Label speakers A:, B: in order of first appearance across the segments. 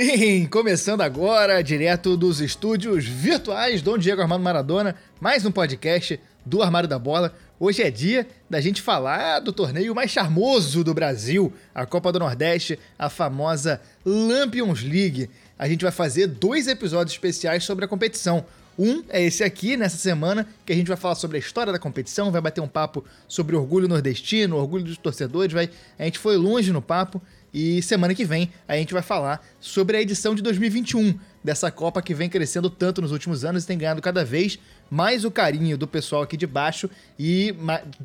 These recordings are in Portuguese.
A: Sim, começando agora, direto dos estúdios virtuais Dom Diego Armando Maradona, mais um podcast do Armário da Bola. Hoje é dia da gente falar do torneio mais charmoso do Brasil, a Copa do Nordeste, a famosa Lampions League. A gente vai fazer dois episódios especiais sobre a competição. Um é esse aqui, nessa semana, que a gente vai falar sobre a história da competição, vai bater um papo sobre orgulho nordestino, orgulho dos torcedores, vai... a gente foi longe no papo e semana que vem a gente vai falar sobre a edição de 2021 dessa Copa que vem crescendo tanto nos últimos anos e tem ganhado cada vez mais o carinho do pessoal aqui de baixo e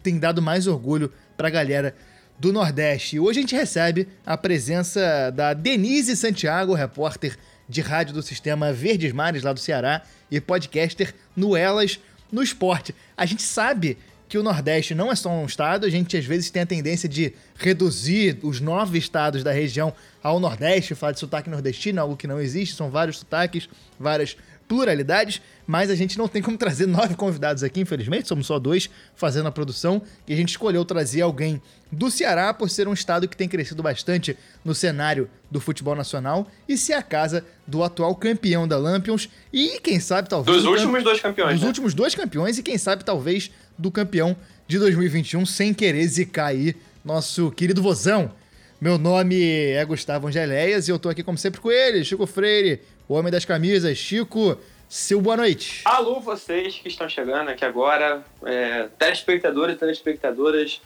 A: tem dado mais orgulho para a galera do Nordeste. E hoje a gente recebe a presença da Denise Santiago, repórter de rádio do Sistema Verdes Mares lá do Ceará e podcaster no Elas no Esporte. A gente sabe que o Nordeste não é só um estado, a gente às vezes tem a tendência de reduzir os nove estados da região ao Nordeste, falar de sotaque nordestino, algo que não existe, são vários sotaques, várias pluralidades, mas a gente não tem como trazer nove convidados aqui, infelizmente, somos só dois fazendo a produção, e a gente escolheu trazer alguém do Ceará por ser um estado que tem crescido bastante no cenário do futebol nacional e ser a casa do atual campeão da Lampions e quem sabe talvez
B: dos últimos dois campeões,
A: dos
B: né?
A: últimos dois campeões e quem sabe talvez do campeão de 2021, sem querer zicar aí nosso querido vozão. Meu nome é Gustavo Angeléias e eu tô aqui como sempre com ele, Chico Freire, o homem das camisas. Chico, seu boa noite.
B: Alô, vocês que estão chegando aqui agora, é, telespectadores e telespectadoras,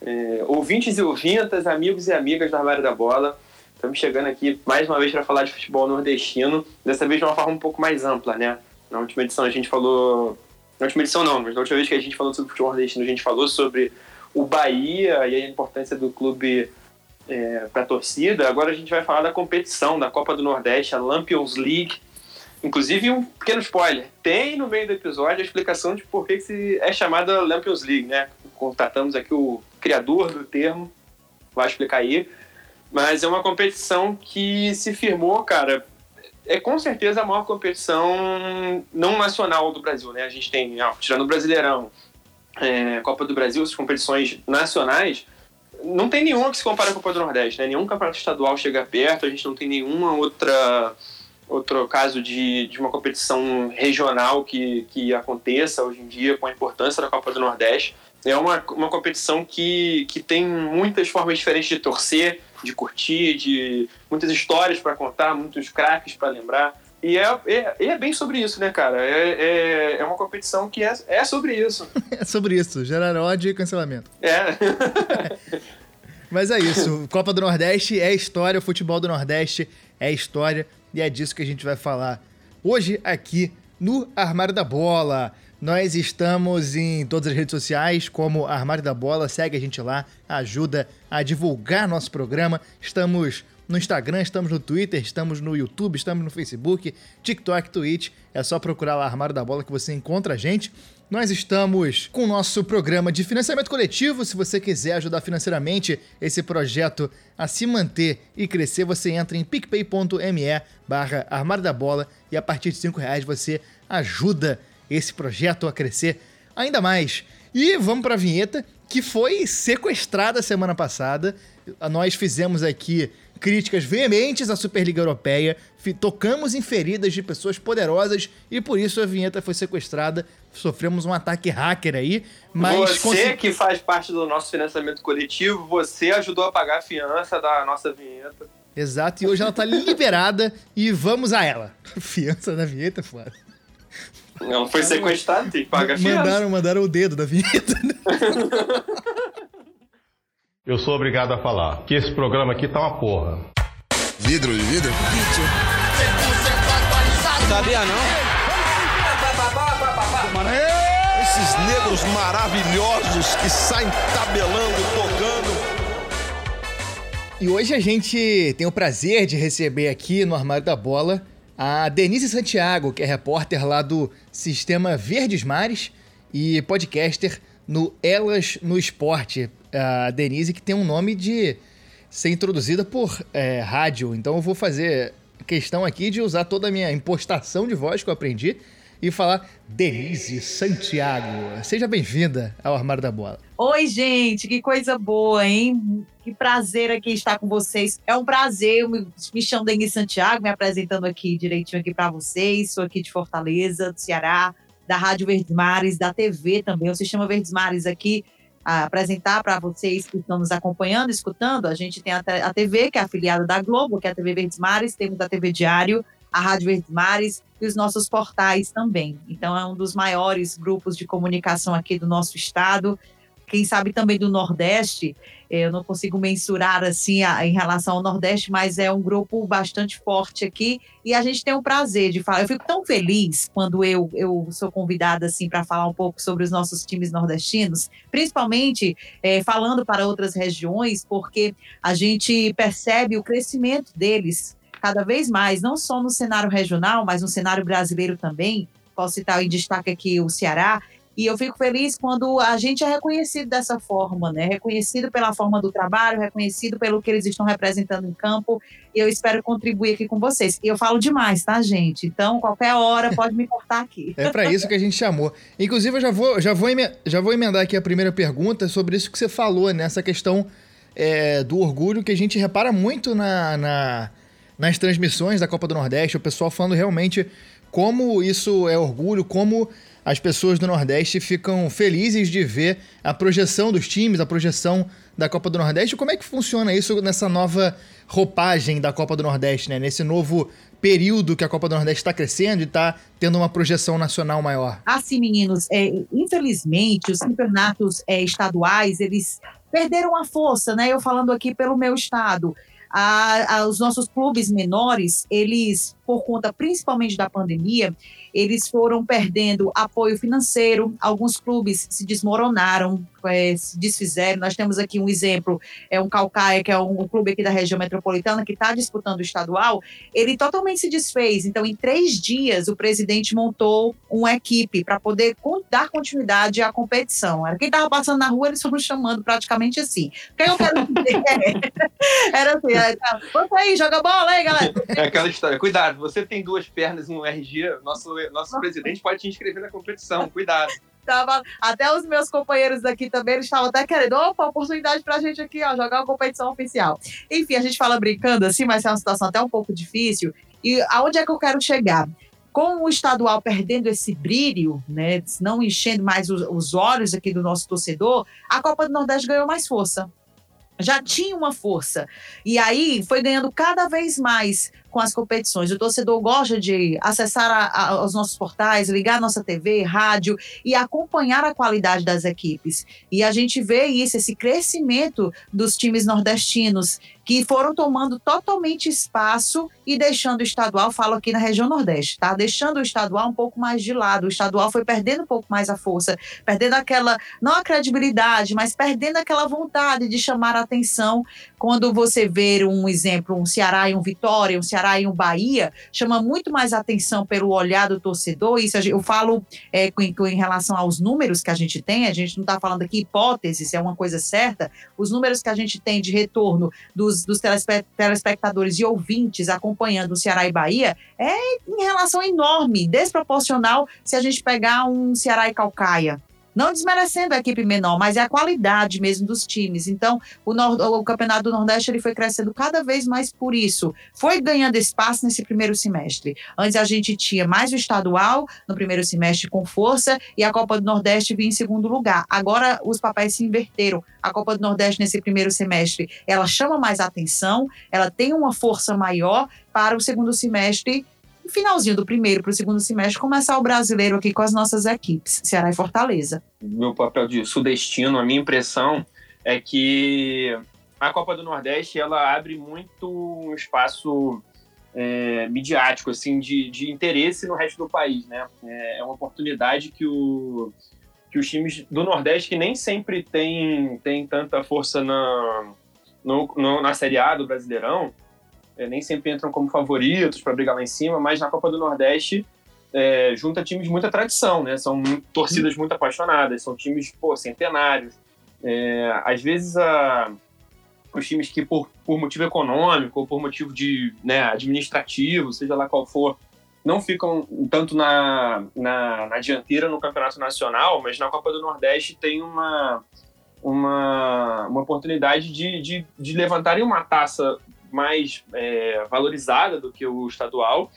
B: é, ouvintes e ouvintas, amigos e amigas da Armário da Bola. Estamos chegando aqui mais uma vez para falar de futebol nordestino, dessa vez de uma forma um pouco mais ampla, né? Na última edição a gente falou na última edição não, mas na última vez que a gente falou sobre futebol nordestino, a gente falou sobre o Bahia e a importância do clube é, para a torcida. Agora a gente vai falar da competição, da Copa do Nordeste, a Lampions League. Inclusive, um pequeno spoiler: tem no meio do episódio a explicação de por que, que é chamada Lampions League, né? Contatamos aqui o criador do termo, vai explicar aí. Mas é uma competição que se firmou, cara, é com certeza a maior competição não nacional do Brasil, né? A gente tem, ó, tirando o Brasileirão, é, Copa do Brasil, as competições nacionais, não tem nenhuma que se compara com a Copa do Nordeste, né? Nenhum campeonato estadual chega perto, a gente não tem nenhuma outra outro caso de, de uma competição regional que, que aconteça hoje em dia com a importância da Copa do Nordeste. É uma, uma competição que, que tem muitas formas diferentes de torcer, de curtir, de muitas histórias para contar, muitos craques para lembrar. E é, é, é, bem sobre isso, né, cara? É, é, é uma competição que é, é sobre isso.
A: é sobre isso, gerar ódio e cancelamento.
B: É.
A: Mas é isso, Copa do Nordeste é história, o futebol do Nordeste é história, e é disso que a gente vai falar hoje aqui no Armário da Bola. Nós estamos em todas as redes sociais, como Armário da Bola. Segue a gente lá, ajuda a divulgar nosso programa. Estamos no Instagram, estamos no Twitter, estamos no YouTube, estamos no Facebook, TikTok, Twitch. É só procurar lá Armário da Bola que você encontra a gente. Nós estamos com o nosso programa de financiamento coletivo. Se você quiser ajudar financeiramente esse projeto a se manter e crescer, você entra em picpay.me barra Armário da Bola e a partir de 5 reais você ajuda esse projeto a crescer ainda mais. E vamos para a vinheta que foi sequestrada semana passada. Nós fizemos aqui críticas veementes à Superliga Europeia, tocamos em feridas de pessoas poderosas e por isso a vinheta foi sequestrada. Sofremos um ataque hacker aí, mas
B: você consegui... que faz parte do nosso financiamento coletivo, você ajudou a pagar a fiança da nossa vinheta.
A: Exato, e hoje ela está liberada e vamos a ela. Fiança da vinheta, foda.
B: Não foi sequestrado, tem que pagar
A: mandaram, mandaram o dedo da vinheta.
C: Eu sou obrigado a falar que esse programa aqui tá uma porra.
D: Vidro de vidro? Vídeo.
E: Sabia não?
D: Esses negros maravilhosos que saem tabelando, tocando.
A: E hoje a gente tem o prazer de receber aqui no Armário da Bola a Denise Santiago, que é repórter lá do Sistema Verdes Mares e podcaster no Elas no Esporte. A Denise que tem um nome de ser introduzida por é, rádio, então eu vou fazer questão aqui de usar toda a minha impostação de voz que eu aprendi e falar Denise Santiago. Seja bem-vinda ao Armário da Bola.
E: Oi, gente, que coisa boa, hein? Que prazer aqui estar com vocês. É um prazer, me, me chamo Denise Santiago, me apresentando aqui direitinho aqui para vocês. Sou aqui de Fortaleza, do Ceará, da Rádio Verdes Mares, da TV também, o Sistema Verdes Mares aqui, apresentar para vocês que estão nos acompanhando, escutando. A gente tem a TV, que é afiliada da Globo, que é a TV Verdes Mares, temos a TV Diário, a Rádio Verdes Mares e os nossos portais também. Então, é um dos maiores grupos de comunicação aqui do nosso estado. Quem sabe também do Nordeste, eu não consigo mensurar assim a, em relação ao Nordeste, mas é um grupo bastante forte aqui e a gente tem o prazer de falar. Eu fico tão feliz quando eu, eu sou convidada assim para falar um pouco sobre os nossos times nordestinos, principalmente é, falando para outras regiões, porque a gente percebe o crescimento deles cada vez mais, não só no cenário regional, mas no cenário brasileiro também. Posso citar em destaque aqui o Ceará, e eu fico feliz quando a gente é reconhecido dessa forma, né? Reconhecido pela forma do trabalho, reconhecido pelo que eles estão representando em campo. E eu espero contribuir aqui com vocês. E eu falo demais, tá, gente? Então, qualquer hora pode me cortar aqui.
A: É para isso que a gente chamou. Inclusive, eu já vou, já vou, já vou emendar aqui a primeira pergunta sobre isso que você falou, nessa né? questão é, do orgulho que a gente repara muito na, na nas transmissões da Copa do Nordeste, o pessoal falando realmente como isso é orgulho, como as pessoas do Nordeste ficam felizes de ver a projeção dos times, a projeção da Copa do Nordeste. Como é que funciona isso nessa nova roupagem da Copa do Nordeste, né? Nesse novo período que a Copa do Nordeste está crescendo e está tendo uma projeção nacional maior?
E: Assim, meninos, é, infelizmente os campeonatos é, estaduais eles perderam a força, né? Eu falando aqui pelo meu estado a, a, os nossos clubes menores, eles, por conta principalmente da pandemia, eles foram perdendo apoio financeiro, alguns clubes se desmoronaram, é, se desfizeram. Nós temos aqui um exemplo, é um Calcaia, que é um, um clube aqui da região metropolitana, que está disputando o estadual, ele totalmente se desfez. Então, em três dias, o presidente montou uma equipe para poder dar continuidade à competição. Era quem estava passando na rua, eles foram chamando praticamente assim. Quem eu quero dizer? Era assim, é, tá, vamos aí, joga bola aí, galera.
B: É aquela história. Cuidado, você tem duas pernas no RG, nosso nosso presidente pode te inscrever na competição, cuidado.
E: Tava, até os meus companheiros aqui também, eles estavam até querendo, opa, oportunidade pra gente aqui, ó, jogar uma competição oficial. Enfim, a gente fala brincando assim, mas é uma situação até um pouco difícil. E aonde é que eu quero chegar? Com o estadual perdendo esse brilho, né, não enchendo mais os, os olhos aqui do nosso torcedor, a Copa do Nordeste ganhou mais força já tinha uma força. E aí foi ganhando cada vez mais com as competições. O torcedor gosta de acessar a, a, os nossos portais, ligar nossa TV, rádio e acompanhar a qualidade das equipes. E a gente vê isso, esse crescimento dos times nordestinos que foram tomando totalmente espaço e deixando o estadual, falo aqui na região Nordeste, tá? Deixando o estadual um pouco mais de lado. O estadual foi perdendo um pouco mais a força, perdendo aquela, não a credibilidade, mas perdendo aquela vontade de chamar a atenção. Quando você vê um exemplo, um Ceará e um Vitória, um Ceará e um Bahia, chama muito mais atenção pelo olhar do torcedor. Isso eu falo é, com, em relação aos números que a gente tem, a gente não está falando aqui hipóteses, é uma coisa certa. Os números que a gente tem de retorno dos, dos telespectadores e ouvintes acompanhando o Ceará e Bahia é em relação enorme, desproporcional se a gente pegar um Ceará e Calcaia. Não desmerecendo a equipe menor, mas é a qualidade mesmo dos times. Então, o, Nord o Campeonato do Nordeste ele foi crescendo cada vez mais por isso. Foi ganhando espaço nesse primeiro semestre. Antes a gente tinha mais o estadual no primeiro semestre com força e a Copa do Nordeste vinha em segundo lugar. Agora os papéis se inverteram. A Copa do Nordeste nesse primeiro semestre, ela chama mais atenção, ela tem uma força maior para o segundo semestre finalzinho do primeiro para o segundo semestre, começar o brasileiro aqui com as nossas equipes, Ceará e Fortaleza.
B: Meu papel de sudestino, a minha impressão é que a Copa do Nordeste ela abre muito um espaço é, midiático, assim, de, de interesse no resto do país, né? É, é uma oportunidade que, o, que os times do Nordeste, que nem sempre tem, tem tanta força na, no, no, na Série A do Brasileirão, é, nem sempre entram como favoritos para brigar lá em cima, mas na Copa do Nordeste é, junta times de muita tradição, né? São torcidas muito apaixonadas, são times pô, centenários. É, às vezes a, os times que por, por motivo econômico ou por motivo de né, administrativo, seja lá qual for, não ficam tanto na, na, na, dianteira no campeonato nacional, mas na Copa do Nordeste tem uma, uma, uma oportunidade de, de, de levantarem uma taça mais é, valorizada do que o estadual.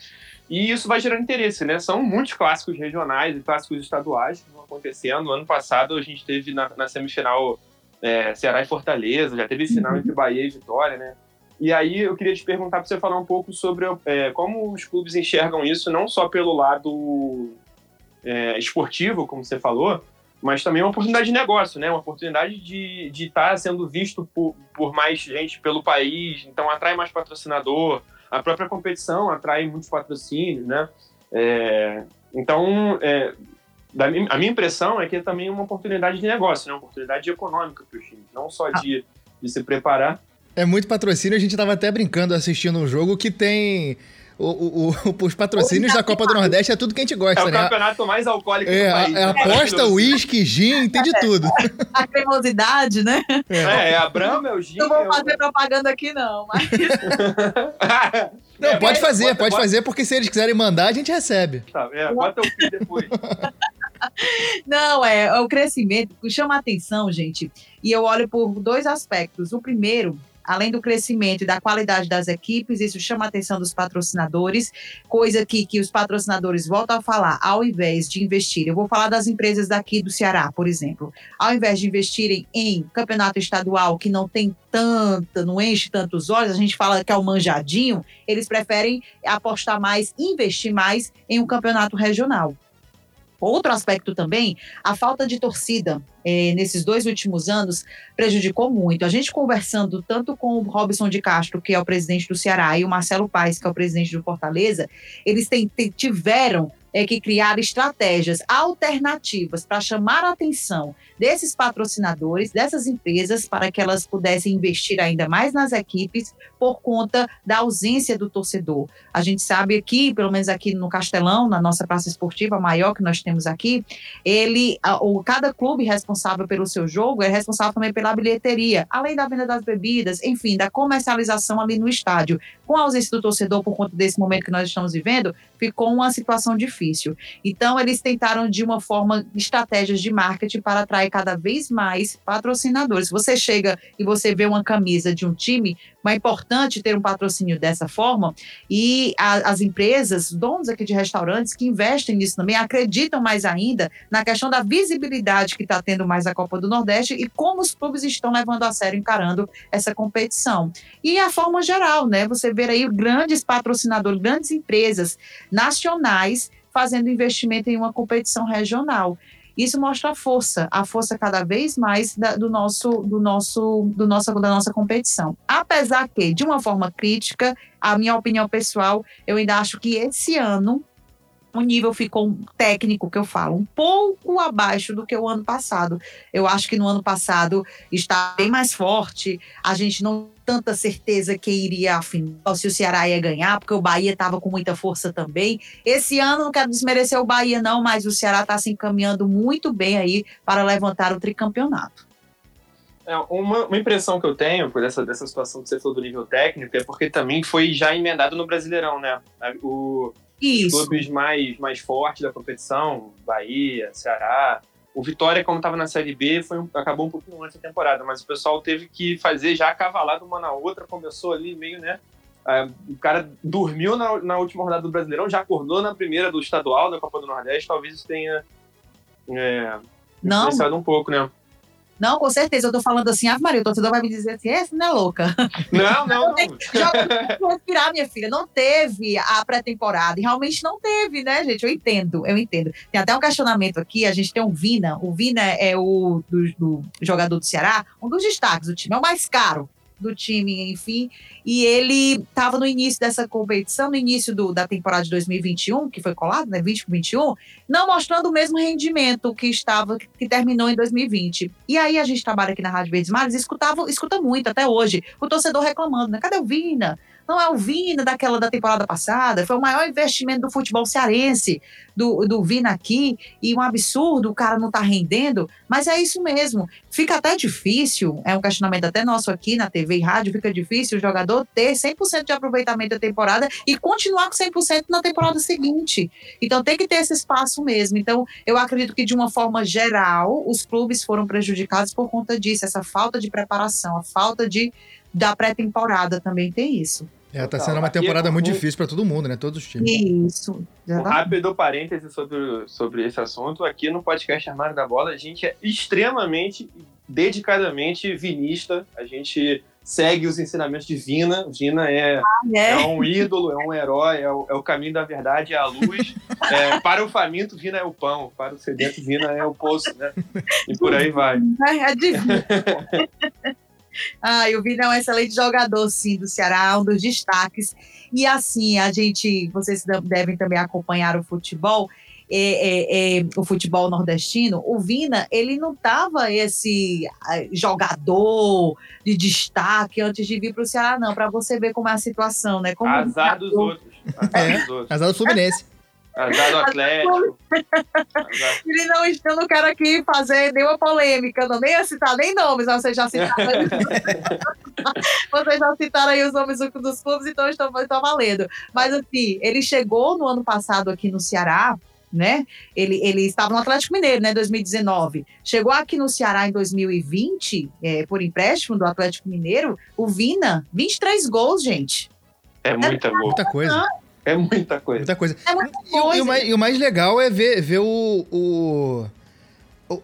B: E isso vai gerando interesse, né? São muitos clássicos regionais e clássicos estaduais que vão acontecendo. Ano passado a gente teve na, na semifinal é, Ceará e Fortaleza, já teve final uhum. entre Bahia e Vitória, né? E aí eu queria te perguntar para você falar um pouco sobre é, como os clubes enxergam isso, não só pelo lado é, esportivo, como você falou, mas também uma oportunidade de negócio, né? Uma oportunidade de estar tá sendo visto por, por mais gente pelo país, então atrai mais patrocinador, a própria competição atrai muitos patrocínios, né? É, então, é, da, a minha impressão é que é também uma oportunidade de negócio, né? Uma oportunidade econômica para os times, não só de, de se preparar.
A: É muito patrocínio, a gente estava até brincando assistindo um jogo que tem o, o, o, os patrocínios da Copa do Nordeste é tudo que a gente gosta,
B: é
A: né?
B: É o campeonato mais alcoólico
A: é,
B: do país.
A: É, aposta, uísque, gin, tem de tudo.
E: A cremosidade, né?
B: É, é a Brahma, é o gin.
E: Não vou fazer eu... propaganda aqui, não. Mas...
A: não, pode fazer, bota, pode bota. fazer, porque se eles quiserem mandar, a gente recebe.
B: Tá, é, bota o fim depois.
E: Não, é o crescimento chama atenção, gente. E eu olho por dois aspectos. O primeiro além do crescimento e da qualidade das equipes, isso chama a atenção dos patrocinadores, coisa que, que os patrocinadores voltam a falar, ao invés de investir. Eu vou falar das empresas daqui do Ceará, por exemplo. Ao invés de investirem em campeonato estadual, que não tem tanta, não enche tantos olhos, a gente fala que é o manjadinho, eles preferem apostar mais, investir mais em um campeonato regional. Outro aspecto também, a falta de torcida é, nesses dois últimos anos prejudicou muito. A gente conversando tanto com o Robson de Castro, que é o presidente do Ceará, e o Marcelo Paes, que é o presidente do Fortaleza, eles tem, tiveram é que criar estratégias alternativas para chamar a atenção desses patrocinadores, dessas empresas, para que elas pudessem investir ainda mais nas equipes por conta da ausência do torcedor. A gente sabe aqui, pelo menos aqui no Castelão, na nossa praça esportiva maior que nós temos aqui, ele, o, cada clube responsável pelo seu jogo é responsável também pela bilheteria, além da venda das bebidas, enfim, da comercialização ali no estádio. Com a ausência do torcedor por conta desse momento que nós estamos vivendo, ficou uma situação difícil. Então, eles tentaram, de uma forma, estratégias de marketing para atrair cada vez mais patrocinadores. Você chega e você vê uma camisa de um time, mas é importante ter um patrocínio dessa forma. E a, as empresas, donos aqui de restaurantes, que investem nisso também, acreditam mais ainda na questão da visibilidade que está tendo mais a Copa do Nordeste e como os clubes estão levando a sério, encarando essa competição. E a forma geral, né? Você vê aí grandes patrocinadores, grandes empresas nacionais fazendo investimento em uma competição regional. Isso mostra a força, a força cada vez mais da, do nosso, do nosso, do nossa, da nossa competição. Apesar que, de uma forma crítica, a minha opinião pessoal, eu ainda acho que esse ano o nível ficou técnico que eu falo, um pouco abaixo do que o ano passado. Eu acho que no ano passado está bem mais forte. A gente não tanta certeza que iria afinal se o Ceará ia ganhar, porque o Bahia estava com muita força também. Esse ano não quero desmerecer o Bahia não, mas o Ceará está se encaminhando muito bem aí para levantar o tricampeonato.
B: É, uma, uma, impressão que eu tenho por essa, dessa situação que você falou do nível técnico é porque também foi já emendado no Brasileirão, né? O, os clubes mais, mais fortes da competição, Bahia, Ceará. O Vitória, como estava na Série B, foi um, acabou um pouquinho antes da temporada, mas o pessoal teve que fazer já cavalado uma na outra, começou ali meio, né? Uh, o cara dormiu na, na, última rodada do Brasileirão, já acordou na primeira do estadual da Copa do Nordeste, talvez isso tenha é, influenciado um pouco, né?
E: Não, com certeza. Eu tô falando assim, Ave Maria, o torcedor vai me dizer assim, essa não é louca.
B: Não, não, não.
E: Joga respirar, minha filha. Não teve a pré-temporada. E realmente não teve, né, gente? Eu entendo, eu entendo. Tem até um questionamento aqui, a gente tem um Vina. O Vina é o do, do jogador do Ceará, um dos destaques do time. É o mais caro do time, enfim. E ele estava no início dessa competição, no início do, da temporada de 2021, que foi colado, né, 20 21, não mostrando o mesmo rendimento que estava, que terminou em 2020. E aí a gente trabalha aqui na Rádio Verdes Mares escutava, escuta muito até hoje, o torcedor reclamando, né? Cadê o Vina? Não é o Vina daquela da temporada passada, foi o maior investimento do futebol cearense, do, do Vina aqui, e um absurdo, o cara não tá rendendo, mas é isso mesmo. Fica até difícil, é um questionamento até nosso aqui na TV e rádio, fica difícil o jogador ter 100% de aproveitamento da temporada e continuar com 100% na temporada seguinte. Então tem que ter esse espaço mesmo. Então eu acredito que de uma forma geral, os clubes foram prejudicados por conta disso, essa falta de preparação, a falta de da pré-temporada também tem isso.
A: É, tá sendo uma temporada muito difícil para todo mundo, né? Todos os times.
E: Isso.
B: Um rápido parêntese sobre, sobre esse assunto. Aqui no podcast Armário da Bola, a gente é extremamente, dedicadamente vinista. A gente segue os ensinamentos de Vina. Vina é, ah, é? é um ídolo, é um herói, é o, é o, caminho da verdade, é a luz. É, para o faminto, Vina é o pão. Para o sedento, Vina é o poço, né? E por aí vai.
E: É, é divino. Ah, o Vina é um excelente jogador, sim, do Ceará, um dos destaques. E assim, a gente, vocês devem também acompanhar o futebol. É, é, é, o futebol nordestino, o Vina, ele não tava esse jogador de destaque antes de vir para o Ceará, não, para você ver como é a situação, né? Como
B: Azar dos outros. Azar dos outros.
A: Azar do Fluminense.
B: Azar do Atlético.
E: Ele não, eu não quero aqui fazer nenhuma polêmica, não, nem a citar nem nomes, vocês já citaram. vocês já citaram aí os nomes dos clubes, então estão, estão valendo. Mas assim, ele chegou no ano passado aqui no Ceará, né? Ele, ele estava no Atlético Mineiro, né? 2019. Chegou aqui no Ceará em 2020, é, por empréstimo do Atlético Mineiro, o Vina, 23 gols, gente.
B: É muita, é,
A: muita coisa.
B: É muita coisa.
A: Muita coisa.
E: É muita coisa.
A: E, e, o, mais, e, o, mais, legal é ver, ver o, o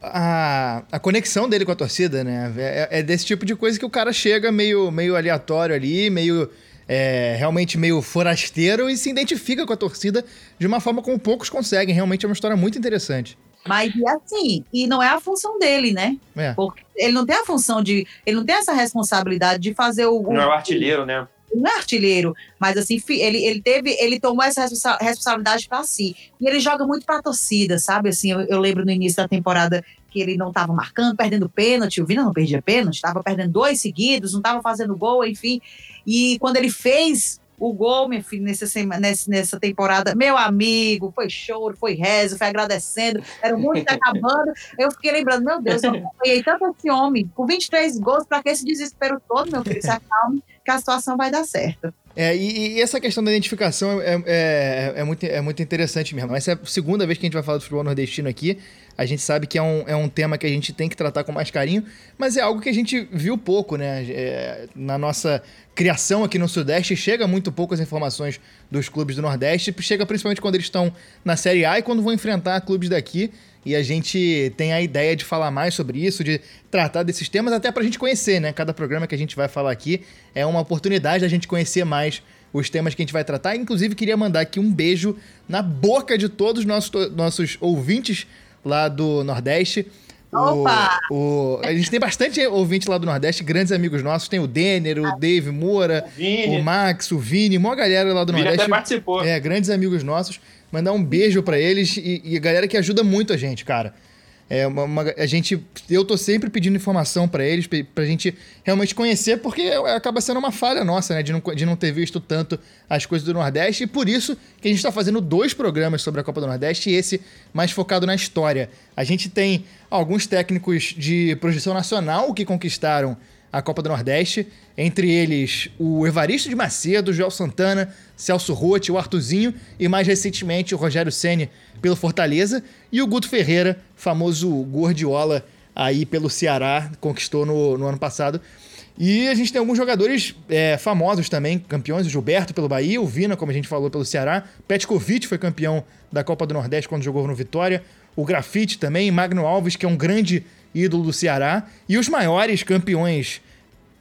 A: a, a conexão dele com a torcida, né? É, é, desse tipo de coisa que o cara chega meio, meio aleatório ali, meio. É, realmente meio forasteiro e se identifica com a torcida de uma forma como poucos conseguem. Realmente é uma história muito interessante.
E: Mas e assim, e não é a função dele, né?
A: É.
E: Porque ele não tem a função de. Ele não tem essa responsabilidade de fazer o.
B: Não é o artilheiro, né?
E: É artilheiro, mas assim, ele, ele teve, ele tomou essa responsabilidade para si. E ele joga muito para torcida, sabe? Assim, eu, eu, lembro no início da temporada que ele não estava marcando, perdendo pênalti, o Vina não perdia pênalti, estava perdendo dois seguidos, não estava fazendo gol, enfim. E quando ele fez o gol, meu filho, nessa, nessa, nessa temporada, meu amigo, foi choro, foi rezo, foi agradecendo, era muito acabando. Eu fiquei lembrando, meu Deus, eu acompanhei tanto esse homem, com 23 gols, para que esse desespero todo, meu filho, se acalme que a situação vai dar certo.
A: É, e, e, essa questão da identificação é, é, é, muito, é muito interessante mesmo. Essa é a segunda vez que a gente vai falar do futebol nordestino aqui. A gente sabe que é um, é um tema que a gente tem que tratar com mais carinho, mas é algo que a gente viu pouco, né? É, na nossa criação aqui no Sudeste, chega muito pouco as informações dos clubes do Nordeste, chega principalmente quando eles estão na Série A e quando vão enfrentar clubes daqui e a gente tem a ideia de falar mais sobre isso, de tratar desses temas, até para a gente conhecer, né? Cada programa que a gente vai falar aqui é uma oportunidade da gente conhecer mais os temas que a gente vai tratar. Inclusive, queria mandar aqui um beijo na boca de todos os nossos, nossos ouvintes lá do Nordeste.
E: Opa!
A: O, o, a gente tem bastante ouvinte lá do Nordeste, grandes amigos nossos. Tem o Denner, o Dave Moura, o, o Max, o Vini, uma galera lá do
B: o Vini
A: Nordeste.
B: Até participou.
A: É, grandes amigos nossos. Mandar um beijo para eles e, e galera que ajuda muito a gente, cara. É uma, uma, a gente, eu tô sempre pedindo informação para eles, pra gente realmente conhecer, porque acaba sendo uma falha nossa, né, de não, de não ter visto tanto as coisas do Nordeste, e por isso que a gente está fazendo dois programas sobre a Copa do Nordeste e esse mais focado na história. A gente tem alguns técnicos de projeção nacional que conquistaram a Copa do Nordeste, entre eles o Evaristo de Macedo, o Joel Santana, Celso Rotti, o Artuzinho e mais recentemente o Rogério Ceni pelo Fortaleza. E o Guto Ferreira, famoso Gordiola aí pelo Ceará, conquistou no, no ano passado. E a gente tem alguns jogadores é, famosos também, campeões, o Gilberto pelo Bahia, o Vina, como a gente falou, pelo Ceará, Petkovic foi campeão da Copa do Nordeste quando jogou no Vitória, o Grafite também, Magno Alves, que é um grande ídolo do Ceará. E os maiores campeões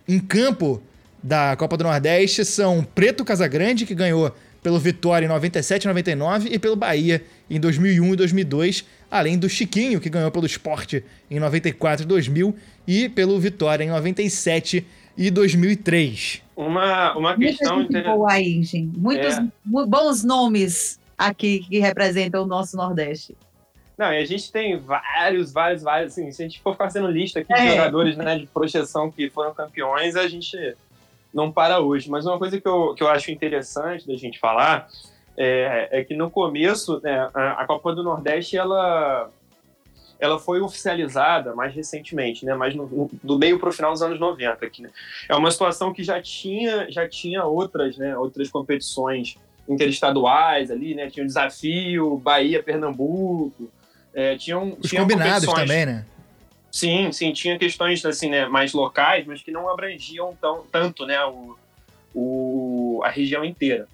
A: em campo da Copa do Nordeste são Preto Casagrande, que ganhou pelo Vitória em 97 e 99 e pelo Bahia em 2001 e 2002, além do Chiquinho, que ganhou pelo Esporte em 94 e 2000 e pelo Vitória em 97 e 2003.
B: Uma, uma questão
E: interessante. aí, gente. Muitos é. bons nomes aqui que representam o nosso Nordeste.
B: Não, e a gente tem vários, vários, vários, assim, se a gente for fazendo lista aqui de é. jogadores né, de projeção que foram campeões, a gente não para hoje. Mas uma coisa que eu, que eu acho interessante da gente falar é, é que no começo, né, a, a, Copa do Nordeste, ela, ela foi oficializada mais recentemente, né, mais no, no, do meio para o final dos anos 90. Aqui, né? É uma situação que já tinha, já tinha outras, né, outras competições interestaduais ali, né, tinha o desafio Bahia-Pernambuco, é, tinham,
A: Os tinham combinados também, né?
B: Sim, sim, tinha questões assim, né, mais locais, mas que não abrangiam tão, tanto né, o, o, a região inteira.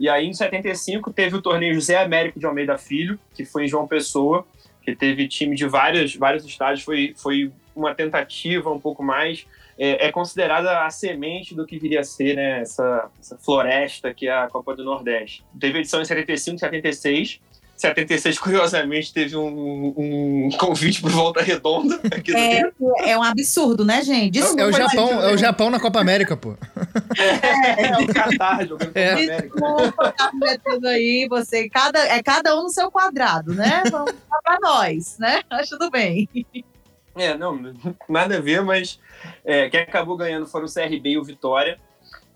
B: E aí, em 75, teve o torneio José Américo de Almeida Filho, que foi em João Pessoa, que teve time de vários, vários estados, foi, foi uma tentativa um pouco mais. É, é considerada a semente do que viria a ser né, essa, essa floresta que é a Copa do Nordeste. Teve edição em 75, 76, 76, curiosamente, teve um, um convite para Volta Redonda.
E: É, é um absurdo, né, gente?
A: Desculpa, é, o Japão, é o Japão na Copa América, pô.
B: É, é o Qatar jogando é. Copa América. Desculpa,
E: tá metendo aí, você, cada, é cada um no seu quadrado, né? Vamos para nós, né? Mas tudo bem.
B: É, não, nada a ver, mas é, quem acabou ganhando foram o CRB e o Vitória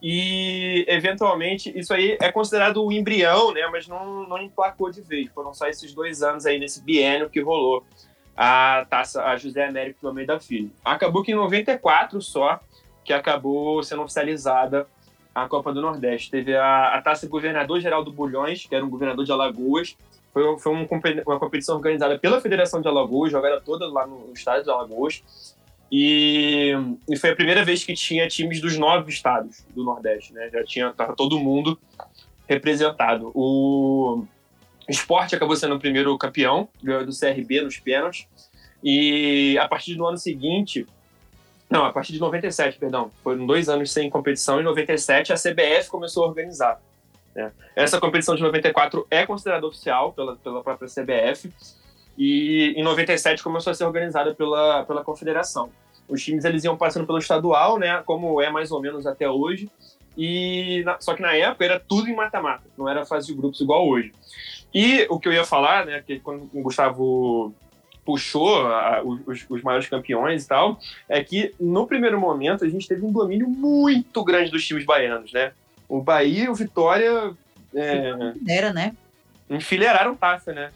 B: e eventualmente isso aí é considerado o embrião, né? Mas não, não emplacou de vez. Foram só esses dois anos aí nesse biênio que rolou a taça a José Américo do Almeida Filho. Acabou que em 94 só que acabou sendo oficializada a Copa do Nordeste. Teve a, a taça Governador Geraldo Bulhões, que era um governador de Alagoas. Foi, foi um, uma competição organizada pela Federação de Alagoas, jogada toda lá no estádio de Alagoas. E, e, foi a primeira vez que tinha times dos nove estados do Nordeste, né? Já tinha todo mundo representado. O esporte acabou sendo o primeiro campeão, ganhou do CRB nos pênaltis. E a partir do ano seguinte, não, a partir de 97, perdão, foram dois anos sem competição. Em 97, a CBF começou a organizar. Né? Essa competição de 94 é considerada oficial pela, pela própria CBF e em 97 começou a ser organizada pela, pela confederação. Os times eles iam passando pelo estadual, né, como é mais ou menos até hoje, e na, só que na época era tudo em mata-mata, não era fase de grupos igual hoje. E o que eu ia falar, né, que quando o Gustavo puxou a, os, os, maiores campeões e tal, é que no primeiro momento a gente teve um domínio muito grande dos times baianos, né? O Bahia e o Vitória. É,
E: era, né?
B: Enfileiraram taça, né?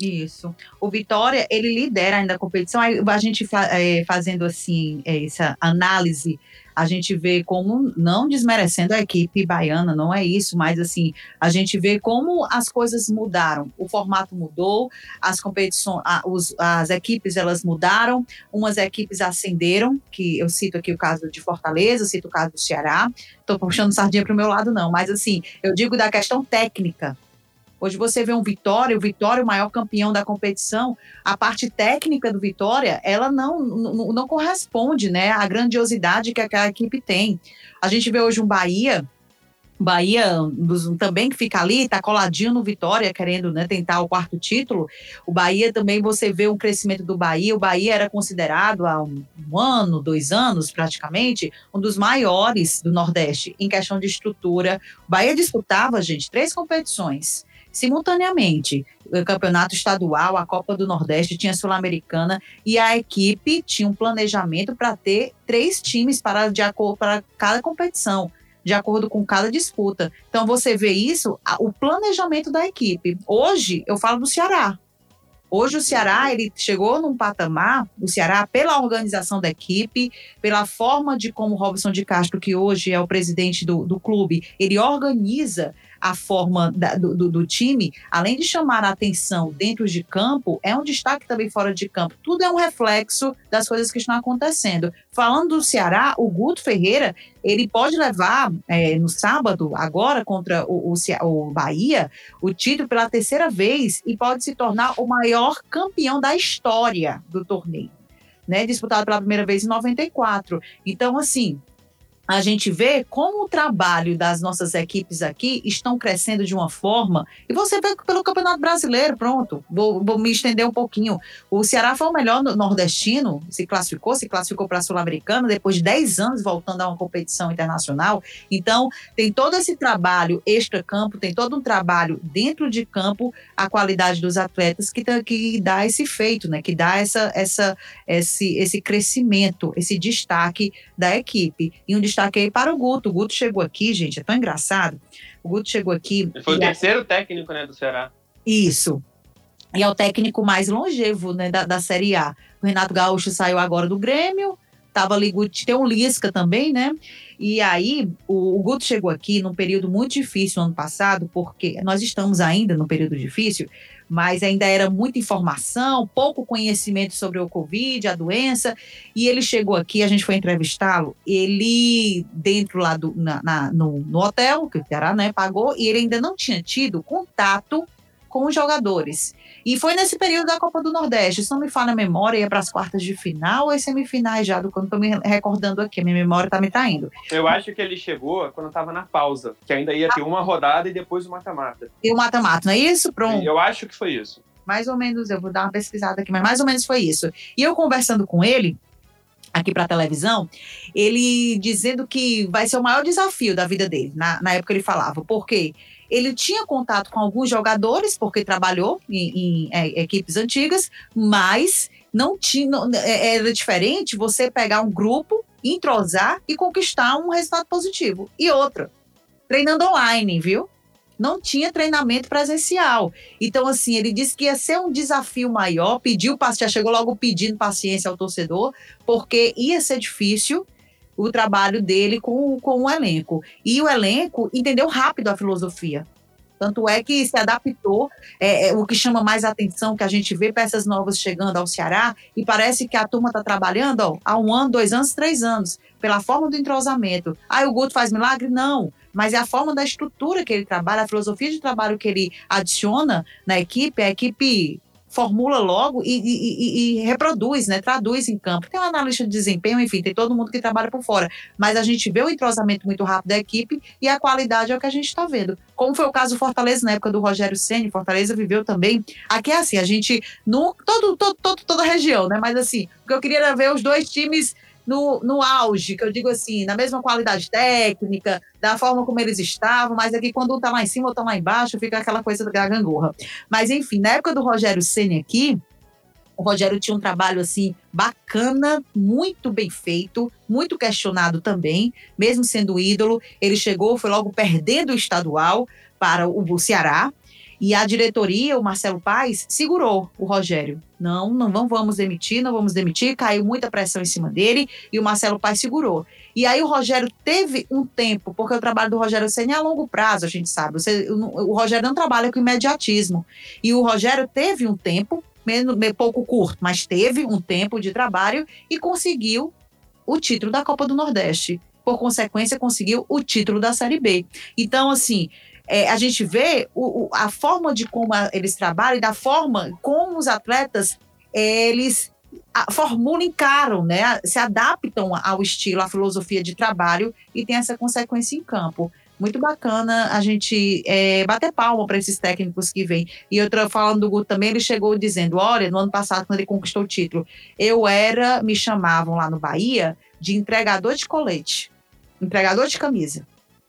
E: Isso. O Vitória, ele lidera ainda a competição. A gente é, fazendo assim, é, essa análise, a gente vê como, não desmerecendo a equipe baiana, não é isso, mas assim, a gente vê como as coisas mudaram. O formato mudou, as competições, os, as equipes elas mudaram, umas equipes ascenderam, que eu cito aqui o caso de Fortaleza, cito o caso do Ceará. Estou puxando sardinha para o meu lado, não, mas assim, eu digo da questão técnica Hoje você vê um Vitória, o Vitória, o maior campeão da competição, a parte técnica do Vitória, ela não, não, não corresponde né, à grandiosidade que aquela equipe tem. A gente vê hoje um Bahia, Bahia também que fica ali, está coladinho no Vitória, querendo né, tentar o quarto título. O Bahia também, você vê um crescimento do Bahia. O Bahia era considerado há um, um ano, dois anos praticamente, um dos maiores do Nordeste em questão de estrutura. O Bahia disputava, gente, três competições simultaneamente. O campeonato estadual, a Copa do Nordeste, tinha Sul-Americana e a equipe tinha um planejamento para ter três times para, de acordo, para cada competição, de acordo com cada disputa. Então você vê isso, o planejamento da equipe. Hoje eu falo do Ceará. Hoje o Ceará ele chegou num patamar, o Ceará pela organização da equipe, pela forma de como o Robson de Castro, que hoje é o presidente do, do clube, ele organiza a forma da, do, do, time, além de chamar a atenção dentro de campo, é um destaque também fora de campo. Tudo é um reflexo das coisas que estão acontecendo. Falando do Ceará, o Guto Ferreira, ele pode levar é, no sábado, agora, contra o, o, o Bahia, o título pela terceira vez e pode se tornar o maior campeão da história do torneio. Né, disputado pela primeira vez em 94. Então, assim, a gente vê como o trabalho das nossas equipes aqui estão crescendo de uma forma. E você vê pelo Campeonato Brasileiro, pronto. Vou, vou me estender um pouquinho. O Ceará foi o melhor nordestino, se classificou, se classificou para a Sul-Americana, depois de 10 anos voltando a uma competição internacional. Então, tem todo esse trabalho extra-campo, tem todo um trabalho dentro de campo, a qualidade dos atletas que, que dá esse feito, né? que dá essa, essa, esse, esse crescimento, esse destaque da equipe. E um destaque destaquei para o Guto. O Guto chegou aqui, gente, é tão engraçado. O Guto chegou aqui.
B: Ele foi o terceiro técnico né, do Ceará.
E: Isso. E é o técnico mais longevo né, da, da Série A. O Renato Gaúcho saiu agora do Grêmio, tava ali, tem um Lisca também, né? E aí, o, o Guto chegou aqui num período muito difícil no ano passado, porque nós estamos ainda num período difícil, mas ainda era muita informação, pouco conhecimento sobre o Covid, a doença, e ele chegou aqui, a gente foi entrevistá-lo, ele, dentro lá do, na, na no, no, hotel, que o Ceará né, pagou, e ele ainda não tinha tido contato com os jogadores. E foi nesse período da Copa do Nordeste. Se não me falha a memória, ia para as quartas de final ou semifinais já, do quando estou me recordando aqui. Minha memória está me traindo.
B: Eu acho que ele chegou quando estava na pausa, que ainda ia ter uma rodada e depois o mata-mata.
E: E o mata-mata, não é isso?
B: Pronto. Eu acho que foi isso.
E: Mais ou menos, eu vou dar uma pesquisada aqui, mas mais ou menos foi isso. E eu conversando com ele, aqui para a televisão, ele dizendo que vai ser o maior desafio da vida dele. Na, na época ele falava, porque ele tinha contato com alguns jogadores, porque trabalhou em, em, é, equipes antigas, mas não tinha. Não, é, era diferente você pegar um grupo, entrosar e conquistar um resultado positivo. E outra, treinando online, viu? Não tinha treinamento presencial. Então, assim, ele disse que ia ser um desafio maior, pediu, já chegou logo pedindo paciência ao torcedor, porque ia ser difícil o trabalho dele com, com o elenco. E o elenco entendeu rápido a filosofia. Tanto é que se adaptou, é, é, o que chama mais atenção, que a gente vê peças novas chegando ao Ceará, e parece que a turma está trabalhando ó, há um ano, dois anos, três anos, pela forma do entrosamento. Ah, o Guto faz milagre? Não. Mas é a forma da estrutura que ele trabalha, a filosofia de trabalho que ele adiciona na equipe, a equipe formula logo e, e, e, reproduz, né? Traduz em campo. Tem um analista de desempenho, enfim, tem todo mundo que trabalha por fora. Mas a gente vê o entrosamento muito rápido da equipe e a qualidade é o que a gente está vendo. Como foi o caso do Fortaleza na época do Rogério Ceni, Fortaleza viveu também. Aqui é assim, a gente no todo, todo, todo toda a região, né? Mas assim, o que eu queria era ver os dois times no, no auge, que eu digo assim, na mesma qualidade técnica, da forma como eles estavam, mas aqui quando um tá lá em cima ou tá lá embaixo, fica aquela coisa da gangorra. Mas enfim, na época do Rogério Ceni aqui, o Rogério tinha um trabalho assim bacana, muito bem feito, muito questionado também, mesmo sendo ídolo. Ele chegou, foi logo perdendo o estadual para o Ceará. E a diretoria, o Marcelo Paes, segurou o Rogério. Não, não, vamos demitir, não vamos demitir. Caiu muita pressão em cima dele e o Marcelo Paes segurou. E aí o Rogério teve um tempo, porque o trabalho do Rogério Senna é a longo prazo, a gente sabe. O Rogério não trabalha com imediatismo. E o Rogério teve um tempo, menos, pouco curto, mas teve um tempo de trabalho e conseguiu o título da Copa do Nordeste. Por consequência, conseguiu o título da Série B. Então, assim, é, a gente vê o, o, a forma de como a, eles trabalham e da forma como os atletas eles formulam, encaram, né, se adaptam ao estilo, à filosofia de trabalho e tem essa consequência em campo. Muito bacana a gente é, bater palma para esses técnicos que vêm. E outra, falando do Guto também, ele chegou dizendo: olha, no ano passado, quando ele conquistou o título, eu era, me chamavam lá no Bahia, de entregador de colete, entregador de camisa.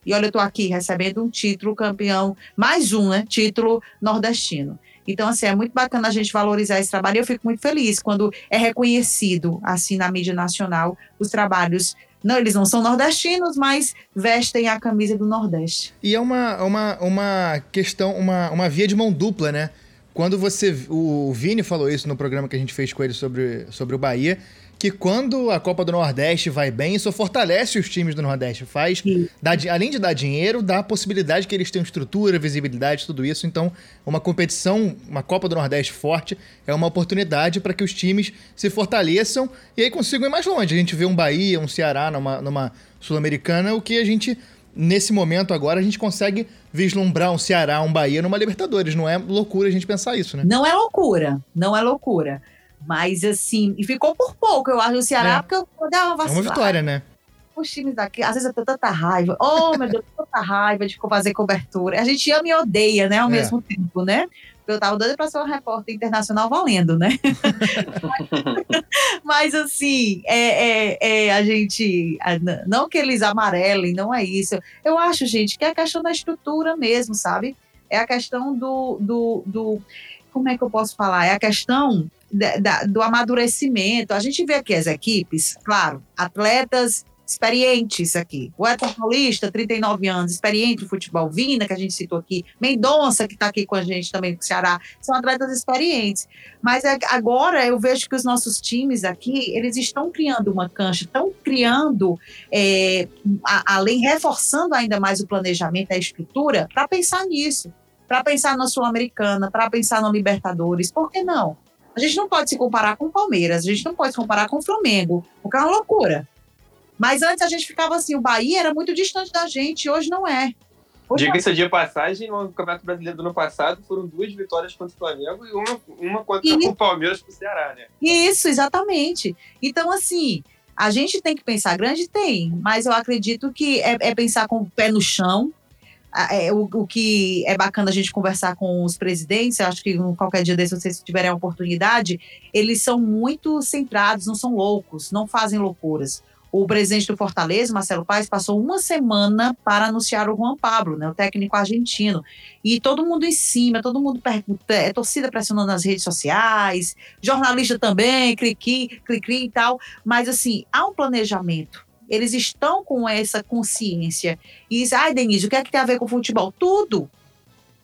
E: E olha, eu estou aqui recebendo um título campeão, mais um, né? Título nordestino. Então, assim, é muito bacana a gente valorizar esse trabalho. E eu fico muito feliz quando é reconhecido, assim, na mídia nacional, os trabalhos. Não, eles não são nordestinos, mas vestem a camisa do Nordeste.
A: E é uma, uma, uma questão, uma, uma via de mão dupla, né? Quando você. O Vini falou isso no programa que a gente fez com ele sobre, sobre o Bahia que quando a Copa do Nordeste vai bem, isso fortalece os times do Nordeste. Faz, dá, além de dar dinheiro, dá a possibilidade que eles tenham estrutura, visibilidade, tudo isso. Então, uma competição, uma Copa do Nordeste forte, é uma oportunidade para que os times se fortaleçam e aí consigam ir mais longe. A gente vê um Bahia, um Ceará numa, numa Sul-Americana, o que a gente, nesse momento agora, a gente consegue vislumbrar um Ceará, um Bahia numa Libertadores. Não é loucura a gente pensar isso, né?
E: Não é loucura, não é loucura. Mas assim, e ficou por pouco, eu acho, o Ceará, é. porque eu dava uma
A: É uma vitória, né?
E: Os times daqui, às vezes eu tenho tanta raiva. Oh, meu Deus, tanta raiva de fazer cobertura. A gente ama e odeia, né, ao é. mesmo tempo, né? Eu tava doida para ser uma repórter internacional valendo, né? Mas, assim, é, é, é, a gente. Não que eles amarelem, não é isso. Eu acho, gente, que é a questão da estrutura mesmo, sabe? É a questão do, do, do. Como é que eu posso falar? É a questão da, da, do amadurecimento. A gente vê aqui as equipes, claro, atletas experiente isso aqui. O Edson Paulista, 39 anos, experiente no futebol. Vina, que a gente citou aqui. Mendonça, que está aqui com a gente também do Ceará. São atletas experientes. Mas é, agora eu vejo que os nossos times aqui, eles estão criando uma cancha, estão criando, é, a, além, reforçando ainda mais o planejamento, a estrutura, para pensar nisso. Para pensar na Sul-Americana, para pensar no Libertadores. Por que não? A gente não pode se comparar com o Palmeiras, a gente não pode se comparar com o Flamengo, porque é uma loucura. Mas antes a gente ficava assim, o Bahia era muito distante da gente, hoje não é.
B: Diga-se de passagem, no Campeonato Brasileiro do ano passado foram duas vitórias contra o Flamengo e uma, uma contra e... o Palmeiras para o Ceará, né?
E: Isso, exatamente. Então, assim, a gente tem que pensar grande? Tem, mas eu acredito que é, é pensar com o pé no chão. É, o, o, que é bacana a gente conversar com os presidentes, acho que qualquer dia desse, vocês tiverem a oportunidade, eles são muito centrados, não são loucos, não fazem loucuras. O presidente do Fortaleza, Marcelo Paes, passou uma semana para anunciar o Juan Pablo, né, o técnico argentino. E todo mundo em cima, todo mundo pergunta, é, torcida pressionando nas redes sociais, jornalista também, cliqui, cliqui e tal. Mas, assim, há um planejamento. Eles estão com essa consciência. E diz, ai, Denise, o que é que tem a ver com futebol? Tudo.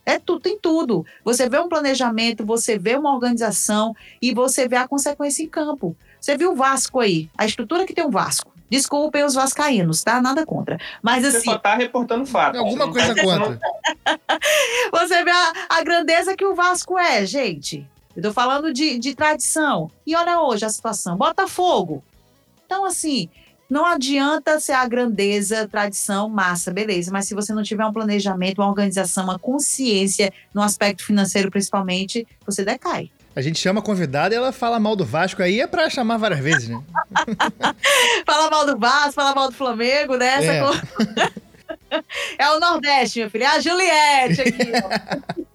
E: É tudo, tem tudo. Você vê um planejamento, você vê uma organização e você vê a consequência em campo. Você viu o Vasco aí, a estrutura que tem o Vasco. Desculpem os vascaínos, tá? Nada contra. Mas assim.
B: Você só tá reportando fato.
A: Alguma coisa contra.
E: Você vê a, a, grandeza que o Vasco é, gente. Eu tô falando de, de tradição. E olha hoje a situação. Botafogo. Então, assim, não adianta ser a grandeza, tradição, massa, beleza. Mas se você não tiver um planejamento, uma organização, uma consciência no aspecto financeiro, principalmente, você decai.
A: A gente chama a convidada e ela fala mal do Vasco aí, é pra chamar várias vezes, né?
E: fala mal do Vasco, fala mal do Flamengo, né? É, é o Nordeste, meu filho. É a Juliette aqui, ó.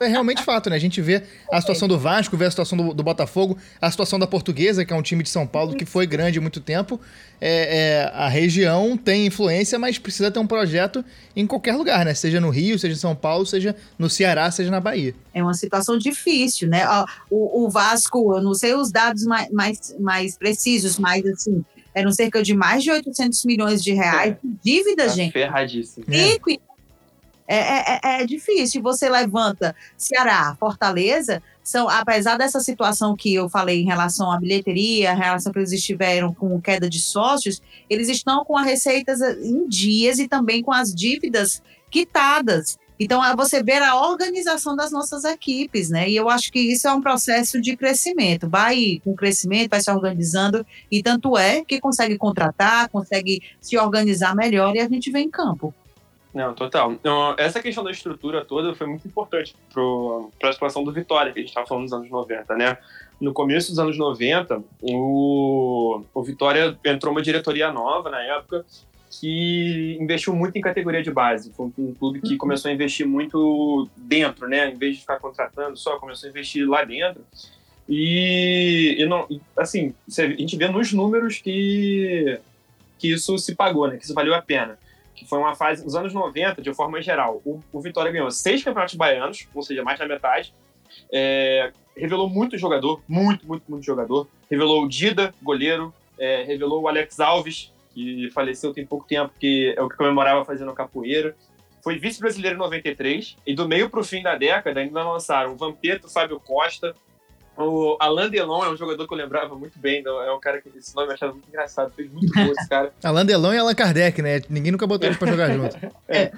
A: É realmente fato, né? A gente vê a situação do Vasco, vê a situação do, do, Botafogo, a situação da Portuguesa, que é um time de São Paulo que foi grande há muito tempo. É, é, a região tem influência, mas precisa ter um projeto em qualquer lugar, né? Seja no Rio, seja em São Paulo, seja no Ceará, seja na Bahia.
E: É uma situação difícil, né? O, o Vasco, eu não sei os dados mais, mais, mais precisos, mas assim, eram cerca de mais de 800 milhões de reais de dívida, tá gente.
B: Ferradíssimo.
E: Rico, é. É, é, é, é difícil. Você levanta Ceará, Fortaleza, são, apesar dessa situação que eu falei em relação à bilheteria, a relação que eles estiveram com queda de sócios, eles estão com as receitas em dias e também com as dívidas quitadas. Então, é você ver a organização das nossas equipes, né? E eu acho que isso é um processo de crescimento. Vai com crescimento, vai se organizando, e tanto é que consegue contratar, consegue se organizar melhor e a gente vem em campo.
B: Não, total. Então, essa questão da estrutura toda foi muito importante para a situação do Vitória, que a gente estava falando nos anos 90, né? No começo dos anos 90, o, o Vitória entrou uma diretoria nova na época que investiu muito em categoria de base. Foi um clube que uhum. começou a investir muito dentro, né? Em vez de ficar contratando só, começou a investir lá dentro. E, e não, assim, a gente vê nos números que, que isso se pagou, né? Que isso valeu a pena foi uma fase nos anos 90, de forma geral. O, o Vitória ganhou seis campeonatos baianos, ou seja, mais da metade. É, revelou muito jogador, muito, muito, muito jogador. Revelou o Dida, goleiro. É, revelou o Alex Alves, que faleceu tem pouco tempo, que é o que comemorava fazendo capoeira. Foi vice-brasileiro em 93. E do meio para o fim da década ainda lançaram o Vampeta, Fábio Costa, o Alain Delon é um jogador que eu lembrava muito bem. É um cara que esse nome eu achava muito engraçado. Fez muito bom esse cara.
A: Alain Delon e Allan Kardec, né? Ninguém nunca botou eles pra jogar junto.
B: É.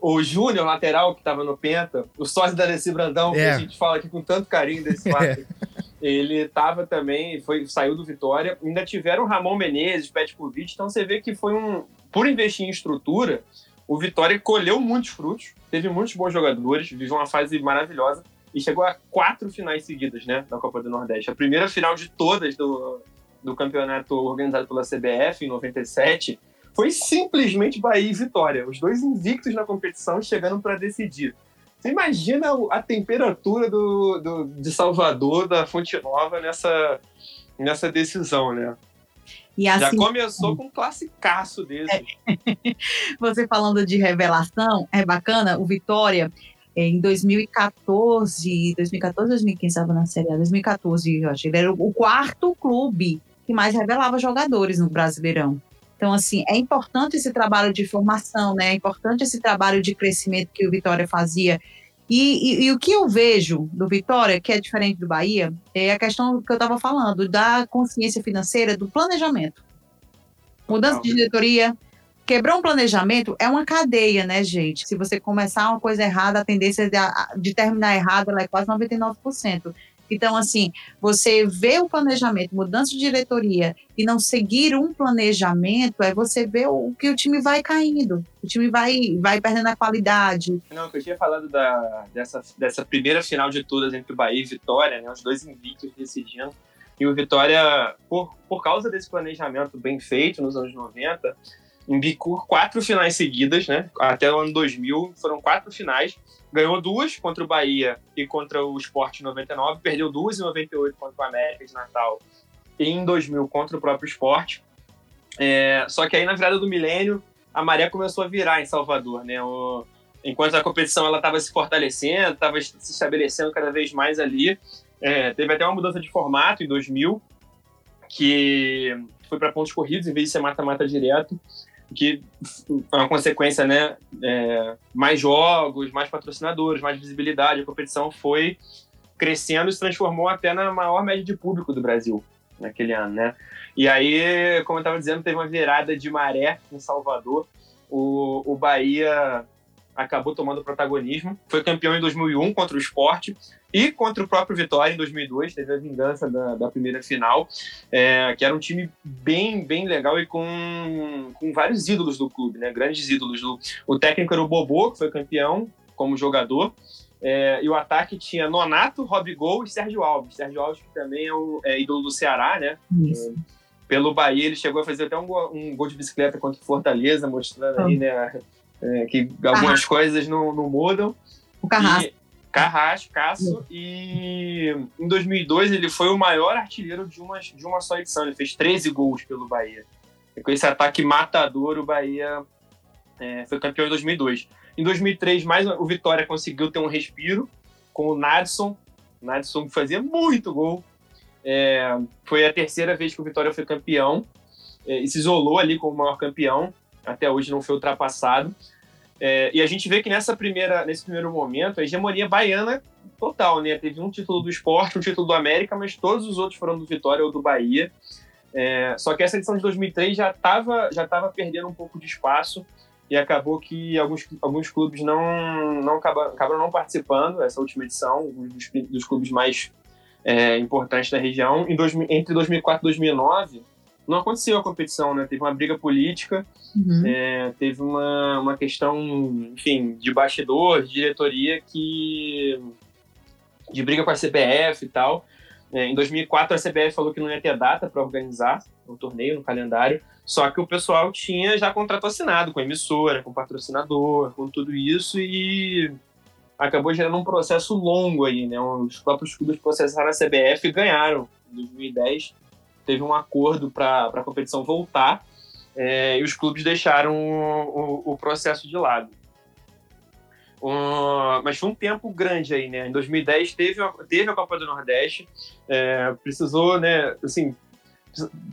B: O Júnior, lateral, que tava no Penta, o sócio da Alessi Brandão, é. que a gente fala aqui com tanto carinho desse fato. É. Ele tava também, foi, saiu do Vitória. Ainda tiveram o Ramon Menezes, Petkovic. Então você vê que foi um. Por investir em estrutura, o Vitória colheu muitos frutos, teve muitos bons jogadores, viveu uma fase maravilhosa e chegou a quatro finais seguidas, né, na Copa do Nordeste. A primeira final de todas do, do campeonato organizado pela CBF em 97 foi simplesmente Bahia e Vitória, os dois invictos na competição chegando para decidir. Você imagina a temperatura do, do, de Salvador, da Fonte Nova, nessa, nessa decisão, né? Assim, Já começou com um classicaço desse.
E: É. Você falando de revelação, é bacana, o Vitória, em 2014, 2014, 2015 estava na Série A, 2014, eu acho. Ele era o quarto clube que mais revelava jogadores no Brasileirão. Então, assim, é importante esse trabalho de formação, né? É importante esse trabalho de crescimento que o Vitória fazia. E, e, e o que eu vejo do Vitória, que é diferente do Bahia, é a questão que eu estava falando, da consciência financeira, do planejamento. Mudança de diretoria, quebrou um planejamento, é uma cadeia, né, gente? Se você começar uma coisa errada, a tendência de, de terminar errado é quase 99%. Então, assim, você vê o planejamento, mudança de diretoria e não seguir um planejamento, é você ver o que o time vai caindo. O time vai, vai perdendo a qualidade.
B: Não, eu tinha falado da, dessa, dessa primeira final de todas entre o Bahia e Vitória, né? Os dois invictos decidindo. E o Vitória, por, por causa desse planejamento bem feito nos anos 90, embicou quatro finais seguidas, né? Até o ano 2000 foram quatro finais ganhou duas contra o Bahia e contra o Sport em 99, perdeu duas em 98 contra o América de Natal e em 2000 contra o próprio Sport. É, só que aí na virada do milênio a maré começou a virar em Salvador, né? O, enquanto a competição ela estava se fortalecendo, estava se estabelecendo cada vez mais ali, é, teve até uma mudança de formato em 2000 que foi para pontos corridos em vez de ser mata-mata direto que é uma consequência, né? É, mais jogos, mais patrocinadores, mais visibilidade. A competição foi crescendo e se transformou até na maior média de público do Brasil naquele ano, né? E aí, como eu estava dizendo, teve uma virada de maré em Salvador. O, o Bahia acabou tomando protagonismo. Foi campeão em 2001 contra o Sport e contra o próprio Vitória em 2002. Teve a vingança da, da primeira final, é, que era um time bem, bem legal e com, com vários ídolos do clube, né? Grandes ídolos. Do, o técnico era o Bobô, que foi campeão como jogador. É, e o ataque tinha Nonato, Robigol e Sérgio Alves. Sérgio Alves, que também é, o, é ídolo do Ceará, né? Isso. É, pelo Bahia, ele chegou a fazer até um, um gol de bicicleta contra o Fortaleza, mostrando aí, né? É, que algumas coisas não, não mudam.
E: O Carrasco.
B: E, Carrasco, Cássio, e em 2002 ele foi o maior artilheiro de uma, de uma só edição, ele fez 13 gols pelo Bahia. E com esse ataque matador, o Bahia é, foi campeão em 2002. Em 2003, mais o Vitória conseguiu ter um respiro com o Nadson, Nadson fazia muito gol. É, foi a terceira vez que o Vitória foi campeão é, e se isolou ali como o maior campeão até hoje não foi ultrapassado. É, e a gente vê que nessa primeira, nesse primeiro momento, a hegemonia baiana total, né? Teve um título do esporte, um título do América, mas todos os outros foram do Vitória ou do Bahia. É, só que essa edição de 2003 já estava já tava perdendo um pouco de espaço e acabou que alguns, alguns clubes não, não acabaram, acabaram não participando essa última edição, dos, dos clubes mais é, importantes da região. Em dois, entre 2004 e 2009, não aconteceu a competição, né? Teve uma briga política, uhum. é, teve uma, uma questão, enfim, de bastidor, de diretoria que de briga com a CBF e tal. É, em 2004 a CBF falou que não ia ter data para organizar o um torneio no calendário, só que o pessoal tinha já contrato assinado com a emissora, com o patrocinador, com tudo isso e acabou gerando um processo longo aí, né? Os próprios clubes processaram a CBF e ganharam em 2010 teve um acordo para a competição voltar é, e os clubes deixaram o, o, o processo de lado. Uh, mas foi um tempo grande aí, né? Em 2010 teve, a, teve a Copa do Nordeste, é, precisou, né, assim,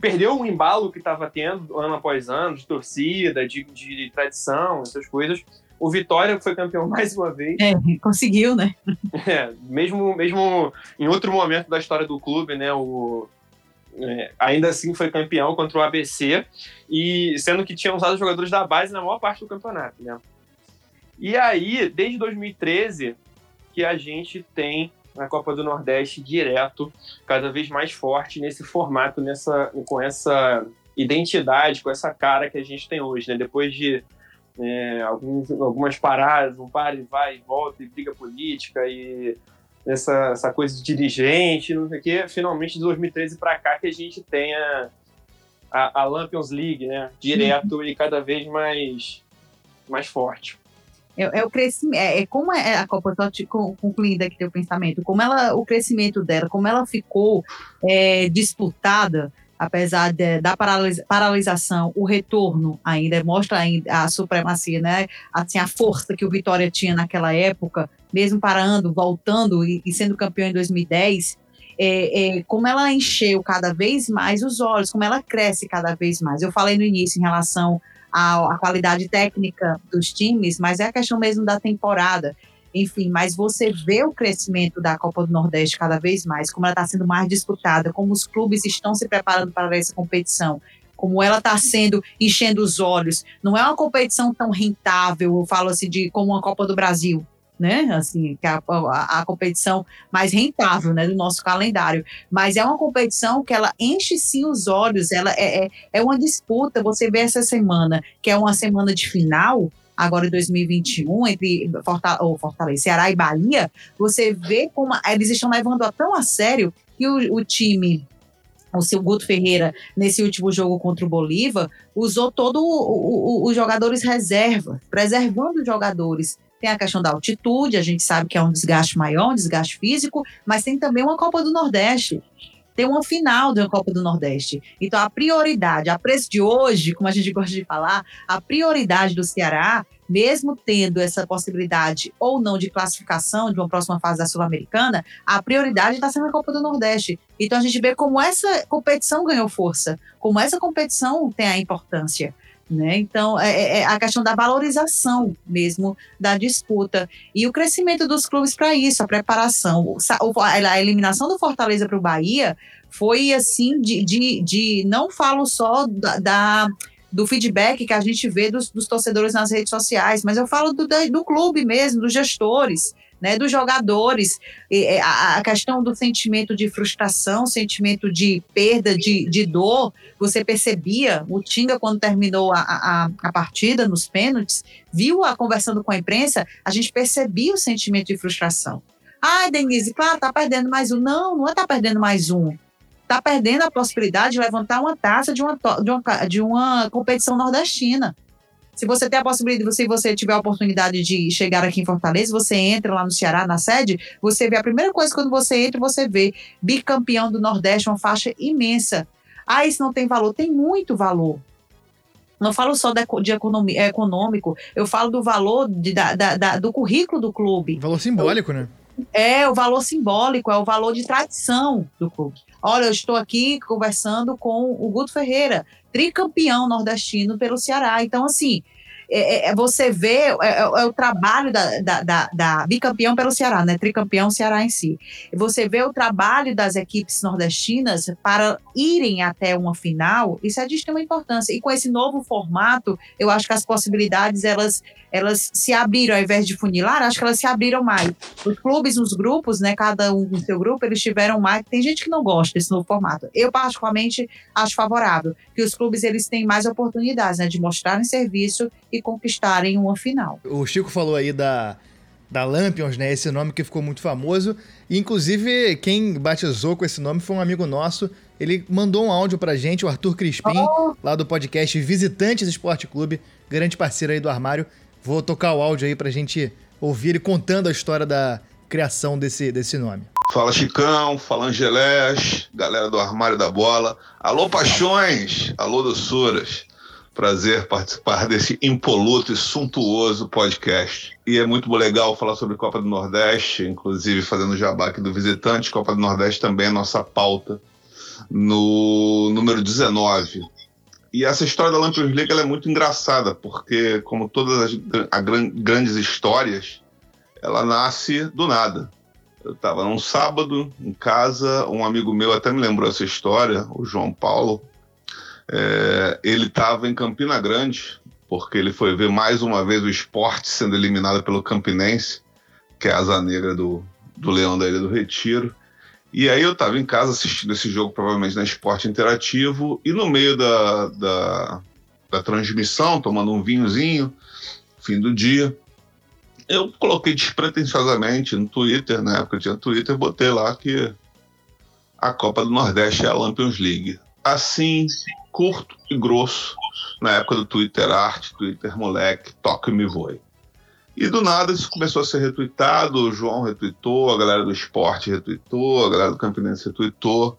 B: perdeu um embalo que estava tendo ano após ano, de torcida, de, de tradição, essas coisas. O Vitória foi campeão mais uma vez.
E: É, conseguiu, né?
B: É, mesmo, mesmo em outro momento da história do clube, né? O, é, ainda assim foi campeão contra o ABC, e sendo que tinha usado jogadores da base na maior parte do campeonato. Né? E aí, desde 2013, que a gente tem a Copa do Nordeste direto, cada vez mais forte nesse formato, nessa, com essa identidade, com essa cara que a gente tem hoje. Né? Depois de é, alguns, algumas paradas, um para e vai e volta, e briga política, e essa, essa coisa de dirigente, não sei o quê. Finalmente, de 2013 para cá, que a gente tem a, a, Lampions League, né? Direto e cada vez mais, mais forte.
E: É, é, o crescimento, é, é, como é a Copa, só te concluindo aqui teu pensamento, como ela, o crescimento dela, como ela ficou é, disputada, apesar de, da paralisação, o retorno ainda mostra ainda a supremacia, né? Assim, a força que o Vitória tinha naquela época, mesmo parando, voltando e, e sendo campeão em 2010. é, é, como ela encheu cada vez mais os olhos, como ela cresce cada vez mais. Eu falei no início em relação à, à qualidade técnica dos times, mas é a questão mesmo da temporada enfim, mas você vê o crescimento da Copa do Nordeste cada vez mais, como ela está sendo mais disputada, como os clubes estão se preparando para essa competição, como ela está sendo enchendo os olhos. Não é uma competição tão rentável, eu falo assim, de como uma Copa do Brasil, né? Assim, que é a, a, a, competição mais rentável, né, do nosso calendário. Mas é uma competição que ela enche sim os olhos. Ela é, é, é uma disputa. Você vê essa semana, que é uma semana de final, agora em 2021, entre Fortaleza, ou Fortaleza, Ceará e Bahia, você vê como eles estão levando a tão a sério que o, o time o seu Guto Ferreira, nesse último jogo contra o Bolívar, usou todos os jogadores reserva, preservando os jogadores. Tem a questão da altitude, a gente sabe que é um desgaste maior, um desgaste físico, mas tem também uma Copa do Nordeste tem uma final de uma Copa do Nordeste. Então, a prioridade, a preço de hoje, como a gente gosta de falar, a prioridade do Ceará, mesmo tendo essa possibilidade ou não de classificação de uma próxima fase da Sul-Americana, a prioridade está sendo a Copa do Nordeste. Então, a gente vê como essa competição ganhou força, como essa competição tem a importância. Né? Então, é, é, é a questão da valorização mesmo da disputa e o crescimento dos clubes para isso, a preparação. A eliminação do Fortaleza para o Bahia foi assim, de, de, de, não falo só da, da do feedback que a gente vê dos, dos, torcedores nas redes sociais, mas eu falo do, do clube mesmo, dos gestores né, dos jogadores, é, a, questão do sentimento de frustração, sentimento de perda, de, de dor, você percebia, o Tinga, quando terminou a, a, a partida nos pênaltis, viu a conversando com a imprensa, a gente percebia o sentimento de frustração. Ai, Denise, claro, tá perdendo mais um. Não, não é tá perdendo mais um. Tá perdendo a possibilidade de levantar uma taça de uma, de uma, de uma competição nordestina. Se você tem a possibilidade, se você tiver a oportunidade de chegar aqui em Fortaleza, você entra lá no Ceará, na sede, você vê a primeira coisa quando você entra, você vê bicampeão do Nordeste, uma faixa imensa. Ah, isso não tem valor? Tem muito valor. Não falo só de economia, econômico, eu falo do valor de, da, da, da, do currículo do clube.
A: Valor simbólico, né?
E: É, o valor simbólico, é o valor de tradição do clube. Olha, eu estou aqui conversando com o Guto Ferreira, tricampeão nordestino pelo Ceará. Então, assim, é, é, é você vê é, é, é, o trabalho da, da, da, da, bicampeão pelo Ceará, né? Tricampeão Ceará em si. Você vê o trabalho das equipes nordestinas para irem até uma final, isso é de extrema importância. E com esse novo formato, eu acho que as possibilidades elas, elas se abriram, ao invés de funilar, acho que elas se abriram mais. Os clubes, os grupos, né? Cada um com seu grupo, eles tiveram mais. Tem gente que não gosta desse novo formato. Eu, particularmente, acho favorável que os clubes eles têm mais oportunidades né, de mostrarem serviço conquistarem uma final.
A: O Chico falou aí da, da Lampions, né? Esse nome que ficou muito famoso. E, inclusive, quem batizou com esse nome foi um amigo nosso. Ele mandou um áudio pra gente, o Arthur Crispim, oh. lá do podcast Visitantes Esporte Clube, grande parceiro aí do armário. Vou tocar o áudio aí pra gente ouvir ele contando a história da criação desse, desse nome.
F: Fala Chicão, fala Angelés, galera do Armário da Bola. Alô Paixões, alô doçuras. Prazer participar desse impoluto e suntuoso podcast. E é muito legal falar sobre Copa do Nordeste, inclusive fazendo jabá aqui do visitante. Copa do Nordeste também é nossa pauta no número 19. E essa história da Lampions League é muito engraçada, porque, como todas as a, grandes histórias, ela nasce do nada. Eu estava num sábado em casa, um amigo meu até me lembrou essa história, o João Paulo, é, ele estava em Campina Grande, porque ele foi ver mais uma vez o esporte sendo eliminado pelo Campinense, que é a asa negra do, do Leão da Ilha do Retiro. E aí eu estava em casa assistindo esse jogo, provavelmente na Esporte Interativo, e no meio da, da, da transmissão, tomando um vinhozinho, fim do dia, eu coloquei despretensiosamente no Twitter, na época tinha Twitter, botei lá que a Copa do Nordeste é a Lampions League. Assim, curto e grosso, na época do Twitter Arte, Twitter Moleque, Toque Me Voe. E do nada isso começou a ser retweetado, o João retweetou, a galera do esporte retweetou, a galera do Campinense retweetou,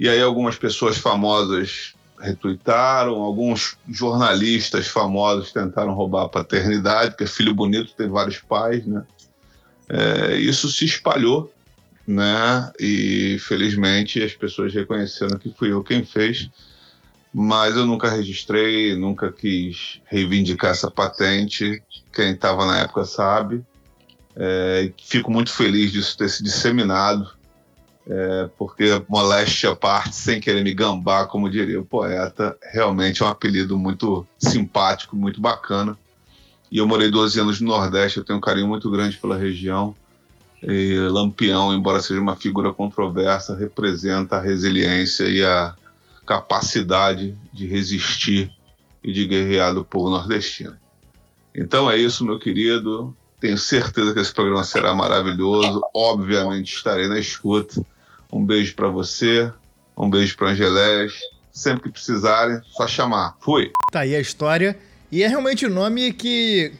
F: e aí algumas pessoas famosas retweetaram, alguns jornalistas famosos tentaram roubar a paternidade, porque filho bonito tem vários pais, né? É, isso se espalhou né? E felizmente as pessoas reconheceram que fui eu quem fez, mas eu nunca registrei, nunca quis reivindicar essa patente. Quem estava na época sabe. É, fico muito feliz disso ter se disseminado, é, porque moléstia à parte, sem querer me gambar, como diria o poeta, realmente é um apelido muito simpático, muito bacana. E eu morei 12 anos no Nordeste, eu tenho um carinho muito grande pela região. E Lampião, embora seja uma figura controversa, representa a resiliência e a capacidade de resistir e de guerrear do povo nordestino. Então é isso, meu querido. Tenho certeza que esse programa será maravilhoso. Obviamente estarei na escuta. Um beijo para você, um beijo para Angelés. Sempre que precisarem, só chamar. Fui.
A: Tá aí a história. E é realmente o um nome que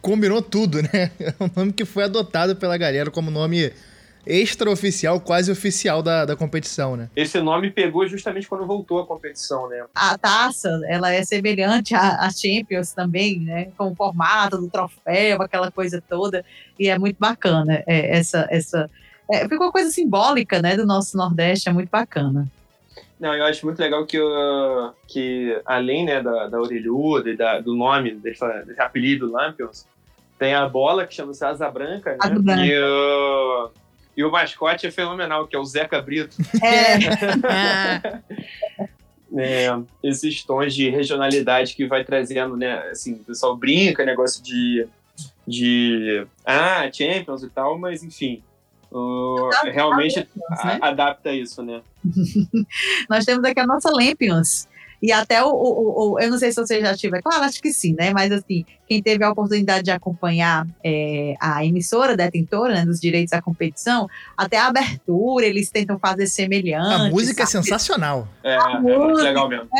A: combinou tudo, né? É um nome que foi adotado pela galera como nome extraoficial, quase oficial da, da competição, né?
B: Esse nome pegou justamente quando voltou a competição, né?
E: A taça, ela é semelhante à, Champions também, né? Com o formato do troféu, aquela coisa toda, e é muito bacana é, essa essa é, ficou uma coisa simbólica, né, do nosso Nordeste, é muito bacana.
B: Não, eu acho muito legal que, uh, que além né, da, da orelhuda e da, do nome, desse, desse apelido Lampions, tem a bola que chama-se Asa Branca, né? Asa Branca. E, uh, e, o mascote é fenomenal, que é o Zeca Brito. É. é, esses tons de regionalidade que vai trazendo, né? Assim, o pessoal brinca, negócio de, de ah, Champions e tal, mas enfim, Uh, realmente né? adapta isso, né?
E: Nós temos aqui a nossa Lampions. E até o, o, o, eu não sei se você já tiver, claro, acho que sim, né? Mas assim, quem teve a oportunidade de acompanhar é, a emissora detentora né, dos direitos à competição, até a abertura eles tentam fazer semelhante.
A: A música sabe? é sensacional.
B: É, é muito legal mesmo.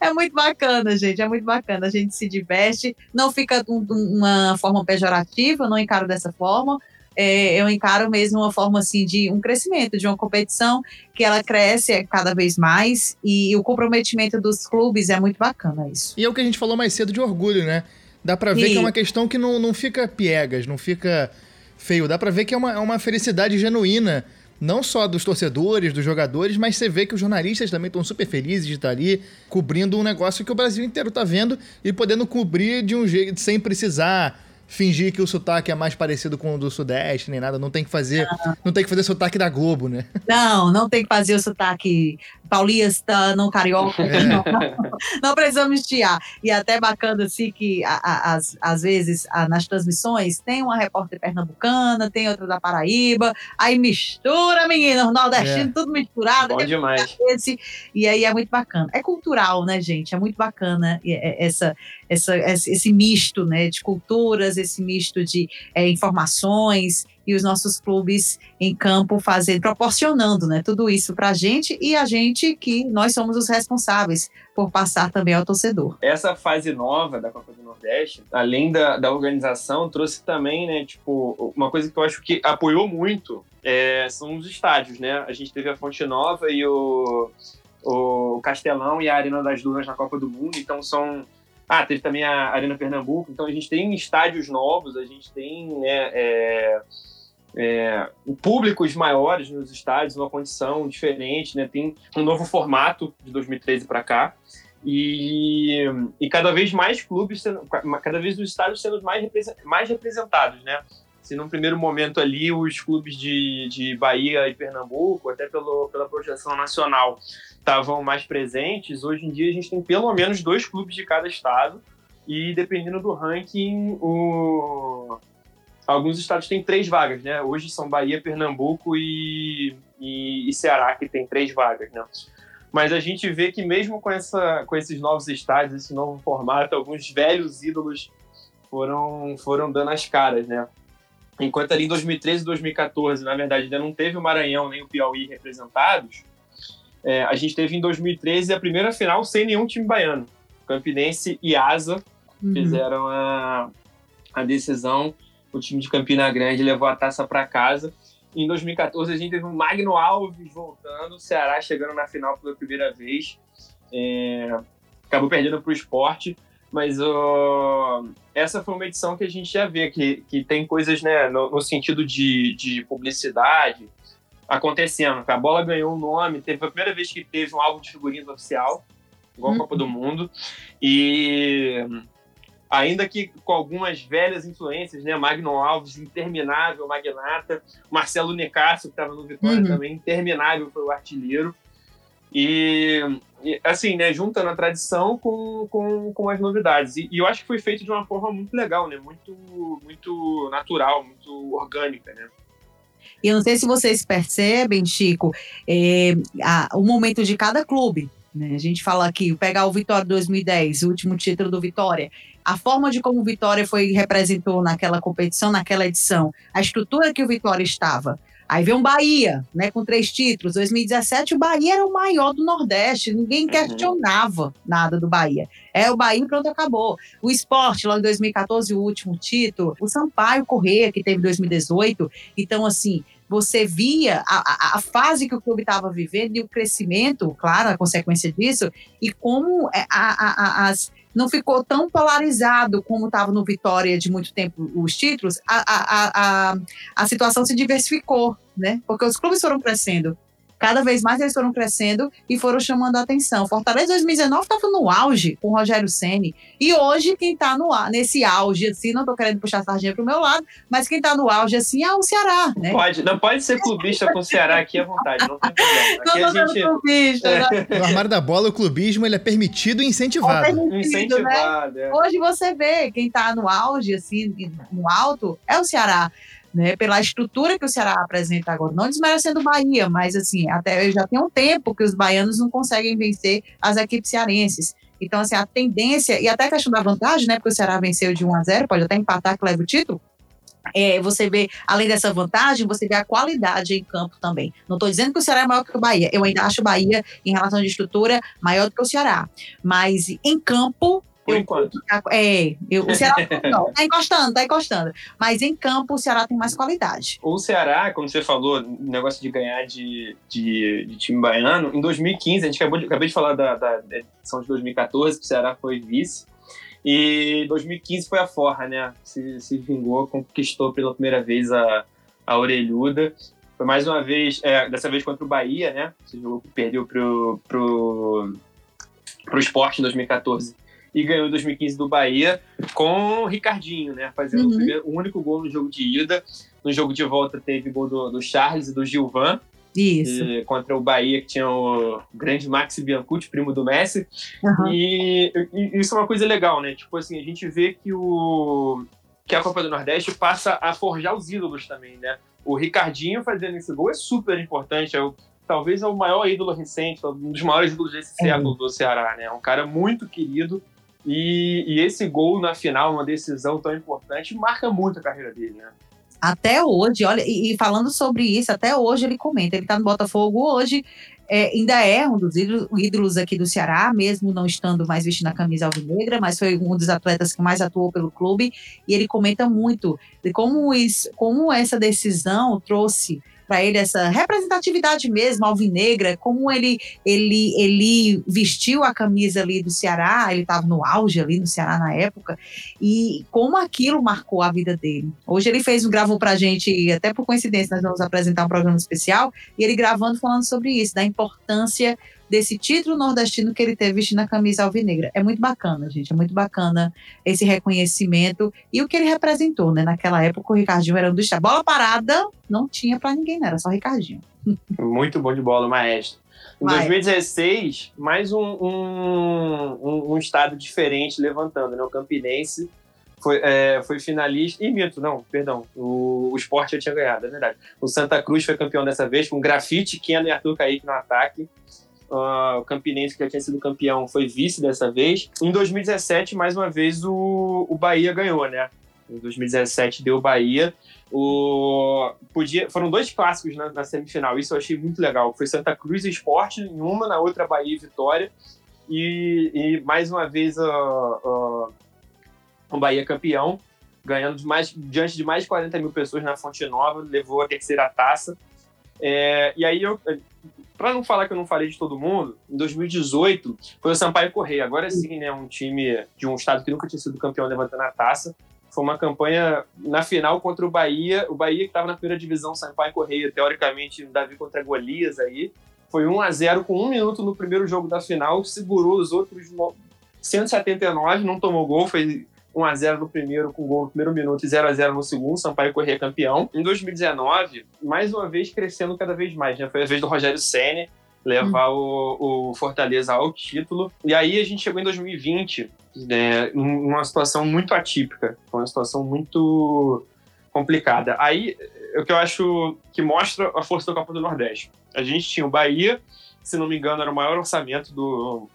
E: É, muito bacana, gente. É muito bacana. A gente se diverte, não fica de uma forma pejorativa, não encaro dessa forma é, eu encaro mesmo uma forma assim de um crescimento, de uma competição que ela cresce cada vez mais e o comprometimento dos clubes é muito bacana isso.
A: E é o que a gente falou mais cedo de orgulho, né? Dá para ver e... que é uma questão que não, não fica piegas, não fica feio. Dá para ver que é uma, é uma felicidade genuína não só dos torcedores, dos jogadores, mas você vê que os jornalistas também estão super felizes de estar ali cobrindo um negócio que o Brasil inteiro está vendo e podendo cobrir de um jeito sem precisar fingir que o sotaque é mais parecido com o do Sudeste, nem nada. Não tem que fazer, não, não tem que fazer sotaque da Globo, né?
E: Não, não tem que fazer o sotaque paulista, não carioca. É. Não, não, precisamos estiar. E até bacana, assim, que às, às vezes a, nas transmissões tem uma repórter pernambucana, tem outra da Paraíba, aí mistura, meninos, nordestino, é. tudo misturado.
B: Bom demais.
E: Esse, e aí é muito bacana. É cultural, né, gente? É muito bacana essa, essa, esse misto né, de culturas, esse misto de é, informações e os nossos clubes em campo fazendo, proporcionando né, tudo isso para a gente e a gente que nós somos os responsáveis por passar também ao torcedor.
B: Essa fase nova da Copa do Nordeste, além da, da organização, trouxe também, né, tipo, uma coisa que eu acho que apoiou muito é, são os estádios, né? A gente teve a Fonte Nova e o, o Castelão e a Arena das Dunas na Copa do Mundo, então são ah, teve também a Arena Pernambuco. Então a gente tem estádios novos, a gente tem né, é, é, públicos maiores nos estádios, uma condição diferente, né? Tem um novo formato de 2013 para cá. E, e cada vez mais clubes, sendo, cada vez os estádios sendo mais, mais representados, né? Se num primeiro momento ali os clubes de, de Bahia e Pernambuco, até pelo, pela projeção nacional, estavam mais presentes, hoje em dia a gente tem pelo menos dois clubes de cada estado e dependendo do ranking, o, alguns estados têm três vagas, né? Hoje são Bahia, Pernambuco e, e, e, Ceará que tem três vagas, né? Mas a gente vê que mesmo com, essa, com esses novos estádios, esse novo formato, alguns velhos ídolos foram, foram dando as caras, né? Enquanto ali em 2013 e 2014, na verdade, ainda não teve o Maranhão nem o Piauí representados, é, a gente teve em 2013 a primeira final sem nenhum time baiano. Campinense e Asa uhum. fizeram a, a decisão o time de Campina Grande levou a taça para casa. Em 2014 a gente teve o Magno Alves voltando, o Ceará chegando na final pela primeira vez. É, acabou perdendo para o esporte, Mas essa foi uma edição que a gente já vê, que, que tem coisas né, no, no sentido de, de publicidade acontecendo. A bola ganhou um nome, teve a primeira vez que teve um álbum de figurinhas oficial, igual a Copa do Mundo. E ainda que com algumas velhas influências, né? Magno Alves, interminável, magnata. Marcelo Necasso, que estava no Vitória
E: Uhum.
B: também, interminável, foi o artilheiro. E, e, assim, né? Juntando a tradição com, com, com as novidades. E, e eu acho que foi feito de uma forma muito legal, né? Muito, muito natural, muito orgânica, né?
E: E eu não sei se vocês percebem, Chico, é, a- o momento de cada clube. né? A gente fala aqui, pegar o Vitória 2010, o último título do Vitória, a forma de como o Vitória foi representou naquela competição, naquela edição, a estrutura que o Vitória estava. Aí veio um Bahia, né, com três títulos. 2017, o Bahia era o maior do Nordeste, ninguém
B: Uhum.
E: questionava nada do Bahia. É o Bahia e pronto, acabou. O esporte, lá em 2014, o último título. O Sampaio Corrêa, que teve em 2018. Então, assim, você via a, a- a fase que o clube estava vivendo e o crescimento, claro, a consequência disso, e como é, a- as, não ficou tão polarizado como estava no Vitória de muito tempo os títulos, a, a, a, a situação se diversificou, né? Porque os clubes foram crescendo. Cada vez mais eles foram crescendo e foram chamando a atenção. Fortaleza 2019 estava no auge com o Rogério Ceni E hoje, quem está no, nesse auge, assim, não estou querendo puxar a sardinha para o meu lado, mas quem está no auge, assim, é o Ceará, né?
B: Pode, não pode ser clubista com o Ceará aqui à vontade, não tem problema. Aqui
E: Não
B: gente
E: clubista, né?
A: No armário da bola, o clubismo ele é permitido e incentivado.
E: Permitido, né?
B: incentivado. é.
E: Hoje você vê quem está no auge, assim, no alto, é o Ceará. Né, pela estrutura que o Ceará apresenta agora, não desmerecendo o Bahia, mas assim, até já tem um tempo que os baianos não conseguem vencer as equipes cearenses. Então, assim, a tendência, e até a questão da vantagem, né? Porque o Ceará venceu de 1 a 0 pode até empatar que leva o título. É, você vê, além dessa vantagem, você vê a qualidade em campo também. Não estou dizendo que o Ceará é maior que o Bahia. Eu ainda acho o Bahia, em relação de estrutura, maior do que o Ceará. Mas em campo,
B: Por
E: eu-
B: enquanto.
E: é, eu- o Ceará não, tá encostando, tá encostando. Mas em campo, o Ceará tem mais qualidade.
B: O Ceará, como você falou, negócio de ganhar de, de, de time baiano, em 2015, a gente acabou de, acabei de falar da, da edição de 2014, que o Ceará foi vice, e 2015 foi a Forra, né? Se, se vingou, conquistou pela primeira vez a, a orelhuda. Foi mais uma vez, é, dessa vez contra o Bahia, né? Esse jogo que perdeu pro, pro, pro esporte em 2014 e ganhou em 2015 do Bahia com o Ricardinho, né? Fazendo
E: Uhum.
B: o, primeiro- o único gol no jogo de ida. No jogo de volta teve gol do, do Charles e do Gilvan
E: Isso.
B: e- contra o Bahia, que tinha o grande Maxi Biancucci, primo do Messi.
E: Aham.
B: E, e isso é uma coisa legal, né? Tipo assim, a gente vê que o que a Copa do Nordeste passa a forjar os ídolos também, né? O Ricardinho fazendo esse gol é super importante, é o, talvez é o maior ídolo recente, um dos maiores ídolos desse
E: É.
B: século do Ceará, né? É um cara muito querido e, e esse gol na final, uma decisão tão importante, marca muito a carreira dele, né?
E: Até hoje, olha, e, e falando sobre isso, até hoje ele comenta, ele tá no Botafogo hoje, é, ainda é um dos ídolos, aqui do Ceará, mesmo não estando mais vestindo a camisa alvinegra, mas foi um dos atletas que mais atuou pelo clube, e ele comenta muito de como, isso, como essa decisão trouxe para ele essa representatividade mesmo alvinegra, como ele ele ele vestiu a camisa ali do Ceará, ele estava no auge ali no Ceará na época, e como aquilo marcou a vida dele. Hoje ele fez um gravou pra gente, e até por coincidência nós vamos apresentar um programa especial, e ele gravando falando sobre isso, da importância desse título nordestino que ele teve vestindo a camisa alvinegra. É muito bacana, gente, é muito bacana esse reconhecimento e o que ele representou, né? Naquela época o Ricardinho era um dos... Bola parada não tinha pra ninguém, não, era só o Ricardinho.
B: Muito bom de bola, o maestro. Em
E: Maestro.
B: 2016, mais um, um, um- um estado diferente levantando, né? O Campinense foi, é, foi finalista. Ih, mito, não, perdão. O, o Sport já tinha ganhado, é verdade. O Santa Cruz foi campeão dessa vez, com grafite, Keno e Arthur Kaique no ataque. O Campinense, que já tinha sido campeão, foi vice dessa vez. Em 2017, mais uma vez, o, o Bahia ganhou, né? Em 2017 deu Bahia. O, podia, foram dois clássicos na, na semifinal, isso eu achei muito legal. Foi Santa Cruz e Sport em uma, na outra Bahia e Vitória. E, e mais uma vez a- o Bahia campeão, ganhando de mais, diante de mais de 40 mil pessoas na Fonte Nova, levou a terceira taça. É, e aí, para não falar que eu não falei de todo mundo, em 2018 foi o Sampaio Correia. Agora sim, né, um time de um estado que nunca tinha sido campeão levantando a taça. Foi uma campanha na final contra o Bahia. O Bahia que estava na primeira divisão, Sampaio Correia, teoricamente, Davi contra Golias aí. Foi 1 a 0 com um minuto no primeiro jogo da final, segurou os outros 179, não tomou gol, foi 1x0 no primeiro, com gol no primeiro minuto e 0x0 no segundo, Sampaio Corrêa campeão. Em 2019, mais uma vez crescendo cada vez mais, né? Foi a vez do Rogério Senna levar hum. o, o, Fortaleza ao título. E aí a gente chegou em 2020, né, numa situação muito atípica, uma situação muito complicada. Aí, o que eu acho que mostra a força da Copa do Nordeste. A gente tinha o Bahia, se não me engano, era o maior orçamento do,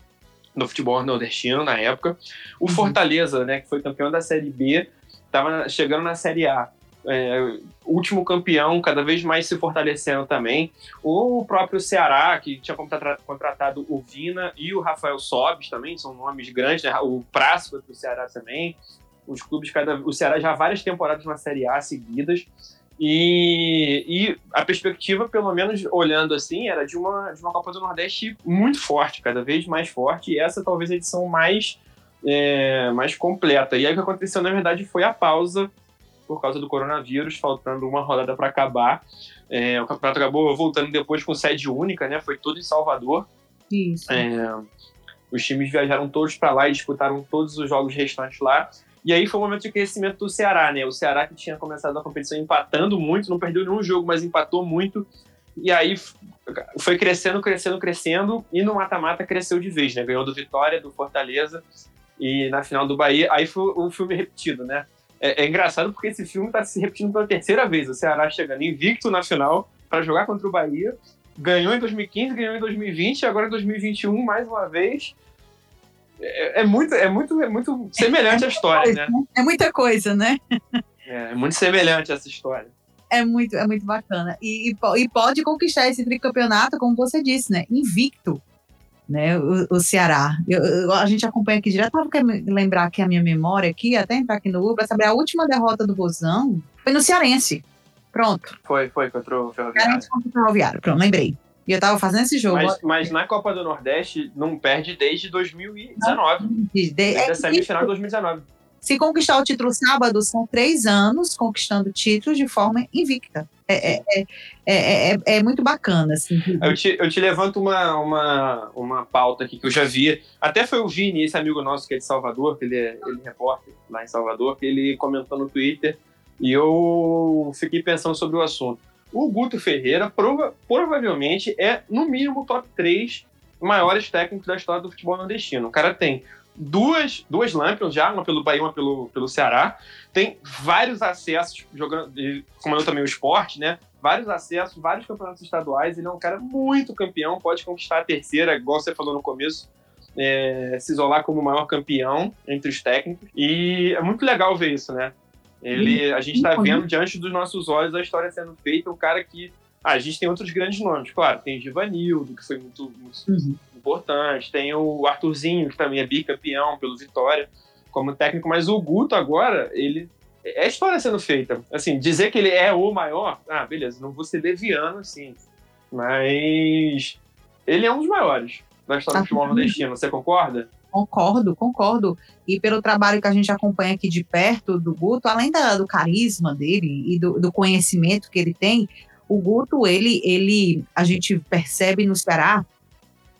B: no futebol nordestino na época. O uhum. Fortaleza, né, que foi campeão da Série B, estava chegando na Série A. É, último campeão, cada vez mais se fortalecendo também. O próprio Ceará, que tinha contratado o Vina e o Rafael Sobes também, são nomes grandes, né? o Prazo foi para o Ceará também. Os clubes, cada, o Ceará já várias temporadas na Série A seguidas. E, e, a perspectiva, pelo menos olhando assim, era de uma, de uma Copa do Nordeste muito forte, cada vez mais forte, e essa talvez a edição mais, é, mais completa. E aí o que aconteceu, na verdade, foi a pausa por causa do coronavírus, faltando uma rodada para acabar. É, o campeonato acabou voltando depois com sede única, né? Foi tudo em Salvador.
E: Isso.
B: É, os times viajaram todos para lá e disputaram todos os jogos restantes lá. E aí foi o um momento de crescimento do Ceará, né? O Ceará que tinha começado a competição empatando muito, não perdeu nenhum jogo, mas empatou muito. E aí foi crescendo, crescendo, crescendo. E no mata-mata cresceu de vez, né? Ganhou do Vitória, do Fortaleza. E na final do Bahia, aí foi o filme repetido, né? É, é engraçado porque esse filme está se repetindo pela terceira vez. O Ceará chegando invicto na final para jogar contra o Bahia. Ganhou em 2015, ganhou em 2020, agora em 2021 mais uma vez é, é, muito, é, muito, é muito semelhante é a história,
E: coisa, né? É muita coisa, né?
B: É, é muito semelhante essa história.
E: É muito, é muito bacana. E, e, e, pode conquistar esse tricampeonato, como você disse, né? Invicto, né? O, o Ceará. Eu, eu, a gente acompanha aqui direto, para lembrar aqui a minha memória aqui, até entrar aqui no Google, para saber a última derrota do Bozão foi no Cearense. Pronto.
B: Foi, foi contra o Ferroviário. Cearense
E: contra o Ferroviário, pronto, lembrei. E eu tava fazendo esse jogo.
B: Mas, mas, na Copa do Nordeste não perde desde 2019. Desde, desde a semifinal de 2019.
E: Se conquistar o título sábado, são três anos conquistando títulos de forma invicta. É, é, é, é, é muito bacana. Assim.
B: Eu, te, eu te levanto uma, uma, uma pauta aqui que eu já vi. Até foi o Vini, esse amigo nosso que é de Salvador, que ele é, ele é repórter lá em Salvador, que ele comentou no Twitter. E eu fiquei pensando sobre o assunto o Guto Ferreira prova, provavelmente é, no mínimo, top 3 maiores técnicos da história do futebol nordestino. O cara tem duas, duas Lampions já, uma pelo Bahia, uma pelo, pelo Ceará. Tem vários acessos, jogando, comandou também o esporte, né? Vários acessos, vários campeonatos estaduais. Ele é um cara muito campeão, pode conquistar a terceira, igual você falou no começo. É, se isolar como o maior campeão entre os técnicos. E é muito legal ver isso, né? Ele, a gente está vendo diante dos nossos olhos a história sendo feita, um cara que. Ah, a gente tem outros grandes nomes, claro, tem Givanildo, que foi muito, muito uhum. importante, tem o Arthurzinho, que também é bicampeão pelo Vitória, como técnico, mas o Guto agora, ele. É a história sendo feita. Assim, dizer que ele é o maior, ah, beleza, não vou ser leviano, assim, mas ele é um dos maiores da história do futebol nordestino, você concorda?
E: Concordo, concordo. E pelo trabalho que a gente acompanha aqui de perto do Guto, além da, do carisma dele e do, do, conhecimento que ele tem, o Guto, ele, ele, a gente percebe no Ceará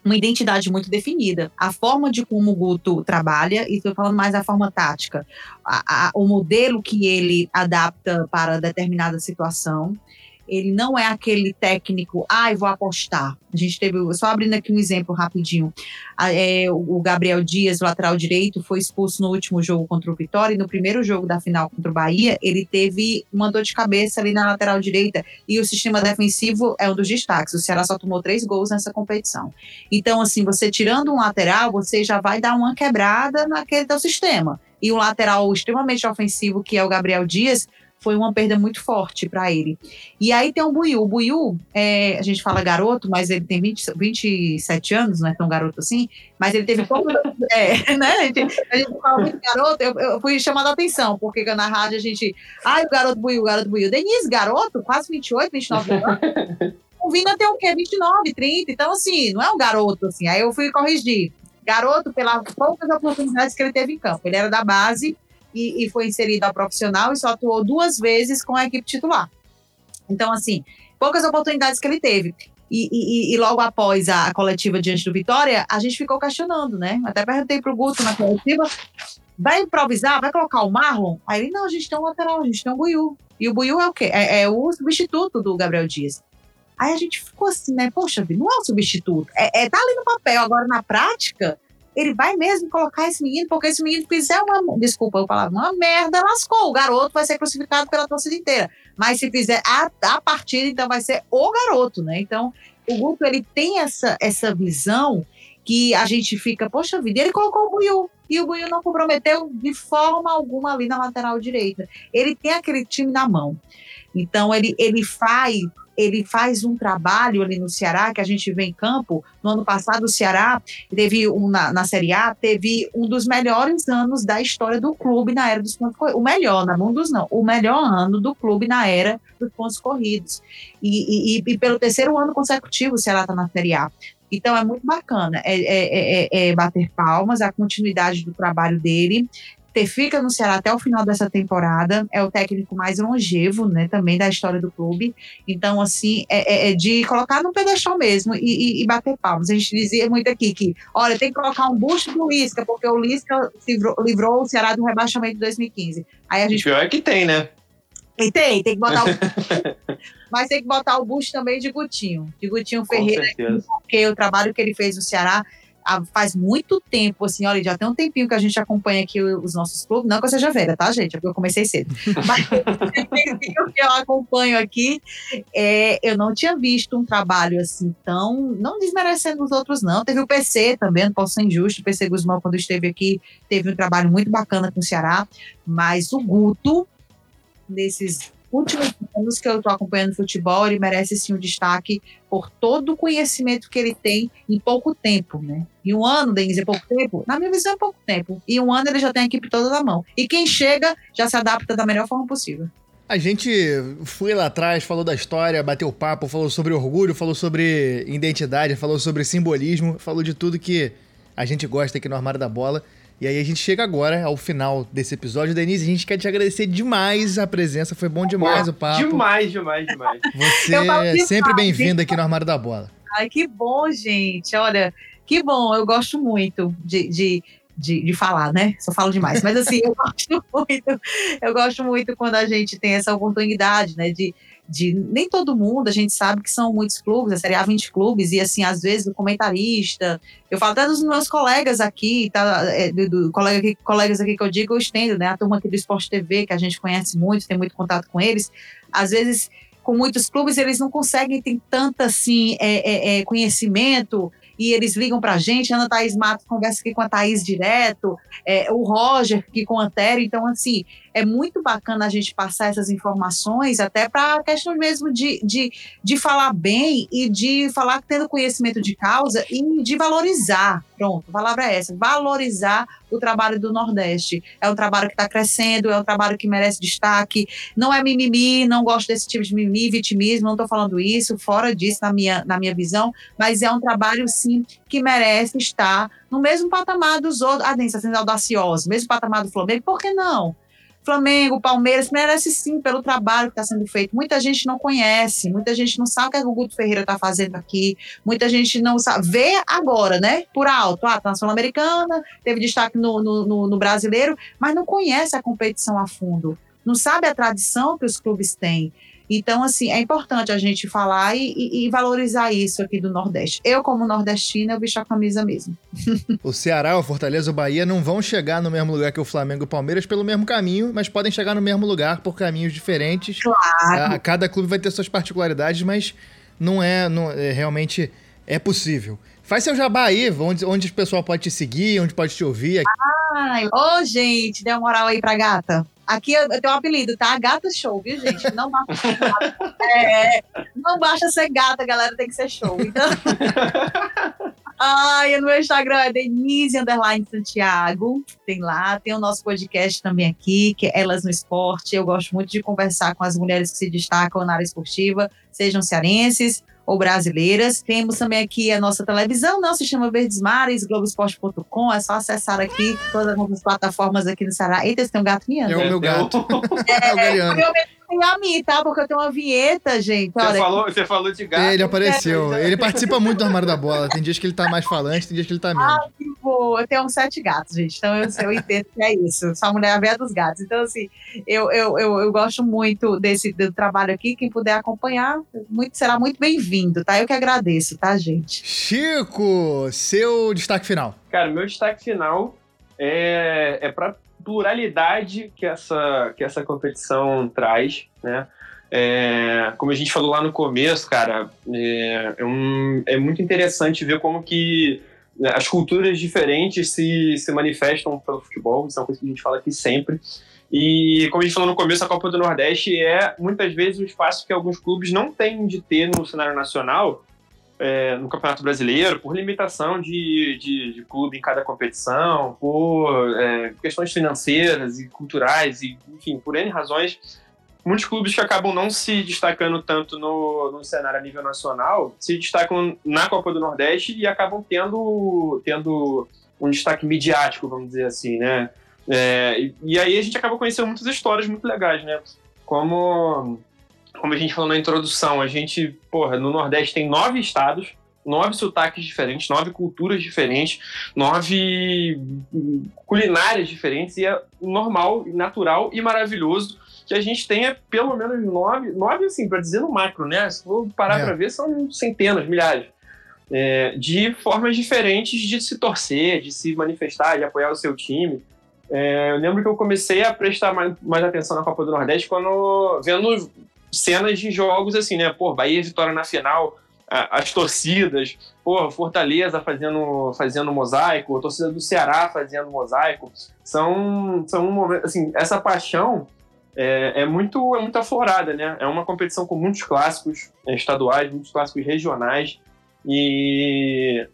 E: uma identidade muito definida. A forma de como o Guto trabalha, e estou falando mais da forma tática, a, a, o modelo que ele adapta para determinada situação, ele não é aquele técnico, ai, ah, vou apostar. A gente teve, só abrindo aqui um exemplo rapidinho. É, o Gabriel Dias, lateral direito, foi expulso no último jogo contra o Vitória e no primeiro jogo da final contra o Bahia, ele teve uma dor de cabeça ali na lateral direita e o sistema defensivo é um dos destaques. O Ceará só tomou três gols nessa competição. Então, assim, você tirando um lateral, você já vai dar uma quebrada naquele teu sistema. E um lateral extremamente ofensivo, que é o Gabriel Dias, foi uma perda muito forte para ele. E aí tem o Buiu. O Buiu, é, a gente fala garoto, mas ele tem 20, 27 anos, não é tão garoto assim, mas ele teve pouco. é, né? A gente, a gente fala muito garoto, eu, eu, fui chamando a atenção, porque na rádio a gente. Ai, o garoto Buiu, o garoto Buiu. Denise, garoto, quase 28, 29 anos. o Vina tem o quê? 29, 30. Então, assim, não é um garoto, assim. Aí eu fui corrigir. Garoto, pelas poucas oportunidades que ele teve em campo. Ele era da base e, e foi inserido ao profissional e só atuou duas vezes com a equipe titular. Então, assim, poucas oportunidades que ele teve. E, e, e, logo após a coletiva diante do Vitória, a gente ficou questionando, né? Até perguntei para o Guto na coletiva: vai improvisar? Vai colocar o Marlon? Aí ele: não, a gente tem um lateral, a gente tem um Buiu. E o Buiu é o quê? É, é, o substituto do Gabriel Dias. Aí a gente ficou assim, né? Poxa, não é um substituto. É, é tá ali no papel, agora na prática, ele vai mesmo colocar esse menino, porque esse menino fizer uma, desculpa eu falar, uma merda, lascou. O garoto vai ser crucificado pela torcida inteira. Mas se fizer a, a partida, então vai ser o garoto, né? Então, o grupo ele tem essa, essa visão que a gente fica, poxa vida, ele colocou o Buiu, e o Buiu não comprometeu de forma alguma ali na lateral direita. Ele tem aquele time na mão. Então, ele, ele faz ele faz um trabalho ali no Ceará, que a gente vê em campo. No ano passado, o Ceará teve um, na, na Série A, teve um dos melhores anos da história do clube na era dos pontos corridos. O melhor, não um dos não, o melhor ano do clube na era dos pontos corridos. E, e, e pelo terceiro ano consecutivo, o Ceará está na Série A. Então é muito bacana, é, é, é, é, bater palmas, a continuidade do trabalho dele fica no Ceará até o final dessa temporada, é o técnico mais longevo, né, também da história do clube. Então, assim, é, é, é de colocar no pedestal mesmo e, e, e, bater palmas. A gente dizia muito aqui que, olha, tem que colocar um busto do Lisca, porque o Lisca livrou, livrou o Ceará do rebaixamento de 2015. Aí a gente...
B: Pior é que tem, né?
E: E tem, tem que botar o... Mas tem que botar o busto também de Gutinho, de Gutinho Ferreira, porque o trabalho que ele fez no Ceará faz muito tempo, assim, olha, já tem um tempinho que a gente acompanha aqui os nossos clubes, não que eu seja velha, tá, gente? É porque eu comecei cedo. Mas tempinho que eu acompanho aqui, é, eu não tinha visto um trabalho assim tão, não desmerecendo os outros, não. Teve o PC também, não posso ser injusto, o PC Guzmão, quando esteve aqui, teve um trabalho muito bacana com o Ceará, mas o Guto, nesses últimos anos que eu estou acompanhando futebol, ele merece sim um destaque por todo o conhecimento que ele tem em pouco tempo, né? E um ano, Denise, é pouco tempo? Na minha visão, é pouco tempo. E um ano ele já tem a equipe toda na mão. E quem chega já se adapta da melhor forma possível.
A: A gente foi lá atrás, falou da história, bateu papo, falou sobre orgulho, falou sobre identidade, falou sobre simbolismo, falou de tudo que a gente gosta aqui no Armário da Bola. E aí a gente chega agora ao final desse episódio. Denise, a gente quer te agradecer demais a presença. Foi bom demais o papo.
B: Demais, demais, demais.
A: Você é sempre bem-vindo aqui no Armário da Bola.
E: Ai, que bom, gente. Olha, que bom. Eu gosto muito de, de, de, de falar, né? Só falo demais. Mas assim, eu gosto muito. Eu gosto muito quando a gente tem essa oportunidade, né? De, de nem todo mundo, a gente sabe que são muitos clubes, a Série A 20 clubes, e assim, às vezes o comentarista, eu falo até dos meus colegas aqui, tá, é, do, do colega aqui, colegas aqui que eu digo, eu estendo, né, a turma aqui do Esporte TV, que a gente conhece muito, tem muito contato com eles, às vezes com muitos clubes eles não conseguem ter tanto assim é, é, é conhecimento e eles ligam para a gente. Ana Thaís Matos conversa aqui com a Thaís direto, é, o Roger aqui com a Terry. Então, assim, é muito bacana a gente passar essas informações, até para a questão mesmo de, de, de falar bem e de falar tendo conhecimento de causa e de valorizar. Pronto, a palavra é essa: valorizar o trabalho do Nordeste. É um trabalho que está crescendo, é um trabalho que merece destaque. Não é mimimi, não gosto desse tipo de mimimi, vitimismo, não estou falando isso, fora disso na minha, na minha visão, mas é um trabalho, sim, que merece estar no mesmo patamar dos outros. Ah, está sendo audaciosa, mesmo patamar do Flamengo, por que não? Flamengo, Palmeiras, merece sim pelo trabalho que está sendo feito. Muita gente não conhece, muita gente não sabe o que, é que o Guto Ferreira está fazendo aqui, muita gente não sabe. Vê agora, né? Por alto. Ah, tá na Sul-Americana, teve destaque no, no, no, no brasileiro, mas não conhece a competição a fundo. Não sabe a tradição que os clubes têm. Então, assim, é importante a gente falar e, e, e, valorizar isso aqui do Nordeste. Eu, como nordestina, eu bicho a camisa mesmo.
A: o Ceará, o Fortaleza, o Bahia não vão chegar no mesmo lugar que o Flamengo e o Palmeiras pelo mesmo caminho, mas podem chegar no mesmo lugar por caminhos diferentes.
E: Claro.
A: cada clube vai ter suas particularidades, mas não é, não, é realmente é possível. Faz seu jabá aí, onde, onde o pessoal pode te seguir, onde pode te ouvir.
E: Ai, ô, gente, dê uma moral aí pra gata. Aqui eu, eu tenho um apelido, tá? Gata Show, viu, gente? Não basta, é, não basta ser gata, galera, tem que ser show. Então. Ai, no meu Instagram é Denise Underline Santiago. Tem lá, tem o nosso podcast também aqui, que é Elas no Esporte. Eu gosto muito de conversar com as mulheres que se destacam na área esportiva, sejam cearenses ou brasileiras. Temos também aqui a nossa televisão, não se chama Verdes Mares, Globoesporte.com. É só acessar aqui todas as plataformas aqui no Ceará. Eita, você tem um gato miando.
A: É o meu gato. é o Galeano.
E: Eu tem a mim, tá? Porque eu tenho uma vinheta, gente.
B: Você, falou, você falou de gato.
A: Ele apareceu. Ele participa muito do armário da bola. Tem dias que ele tá mais falante, tem dias que ele tá menos.
E: Ah, tipo, eu tenho uns sete gatos, gente. Então eu, eu entendo que é isso. A mulher a véia dos gatos. Então, assim, eu, eu, eu, eu gosto muito desse do trabalho aqui. Quem puder acompanhar, muito, será muito bem-vindo, tá? Eu que agradeço, tá, gente?
A: Chico, seu destaque final.
B: Cara, meu destaque final é, é para pluralidade que essa, que essa competição traz, né? É, como a gente falou lá no começo, cara, é, é, um, é muito interessante ver como que né, as culturas diferentes se, se manifestam pelo futebol, isso é uma coisa que a gente fala aqui sempre. E como a gente falou no começo, a Copa do Nordeste é muitas vezes o espaço que alguns clubes não têm de ter no cenário nacional, é, no Campeonato Brasileiro, por limitação de, de, de clube em cada competição, por é, questões financeiras e culturais, e, enfim, por N razões, muitos clubes que acabam não se destacando tanto no, no cenário a nível nacional se destacam na Copa do Nordeste e acabam tendo, tendo um destaque midiático, vamos dizer assim, né? É, e, e aí a gente acaba conhecendo muitas histórias muito legais, né? Como como a gente falou na introdução, a gente, porra, no Nordeste tem nove estados, nove sotaques diferentes, nove culturas diferentes, nove culinárias diferentes, e é normal, natural e maravilhoso que a gente tenha pelo menos nove, nove assim, para dizer no macro, né? Se for parar é. para ver, são centenas, milhares. É, de formas diferentes de se torcer, de se manifestar, de apoiar o seu time. É, eu lembro que eu comecei a prestar mais, mais atenção na Copa do Nordeste quando vendo cenas de jogos assim, né? Pô, Bahia Vitória na final, as torcidas, pô, Fortaleza fazendo, fazendo mosaico, a torcida do Ceará fazendo mosaico. São, são momentos, assim, essa paixão é, é, muito, é muito aflorada, né? É uma competição com muitos clássicos estaduais, muitos clássicos regionais e,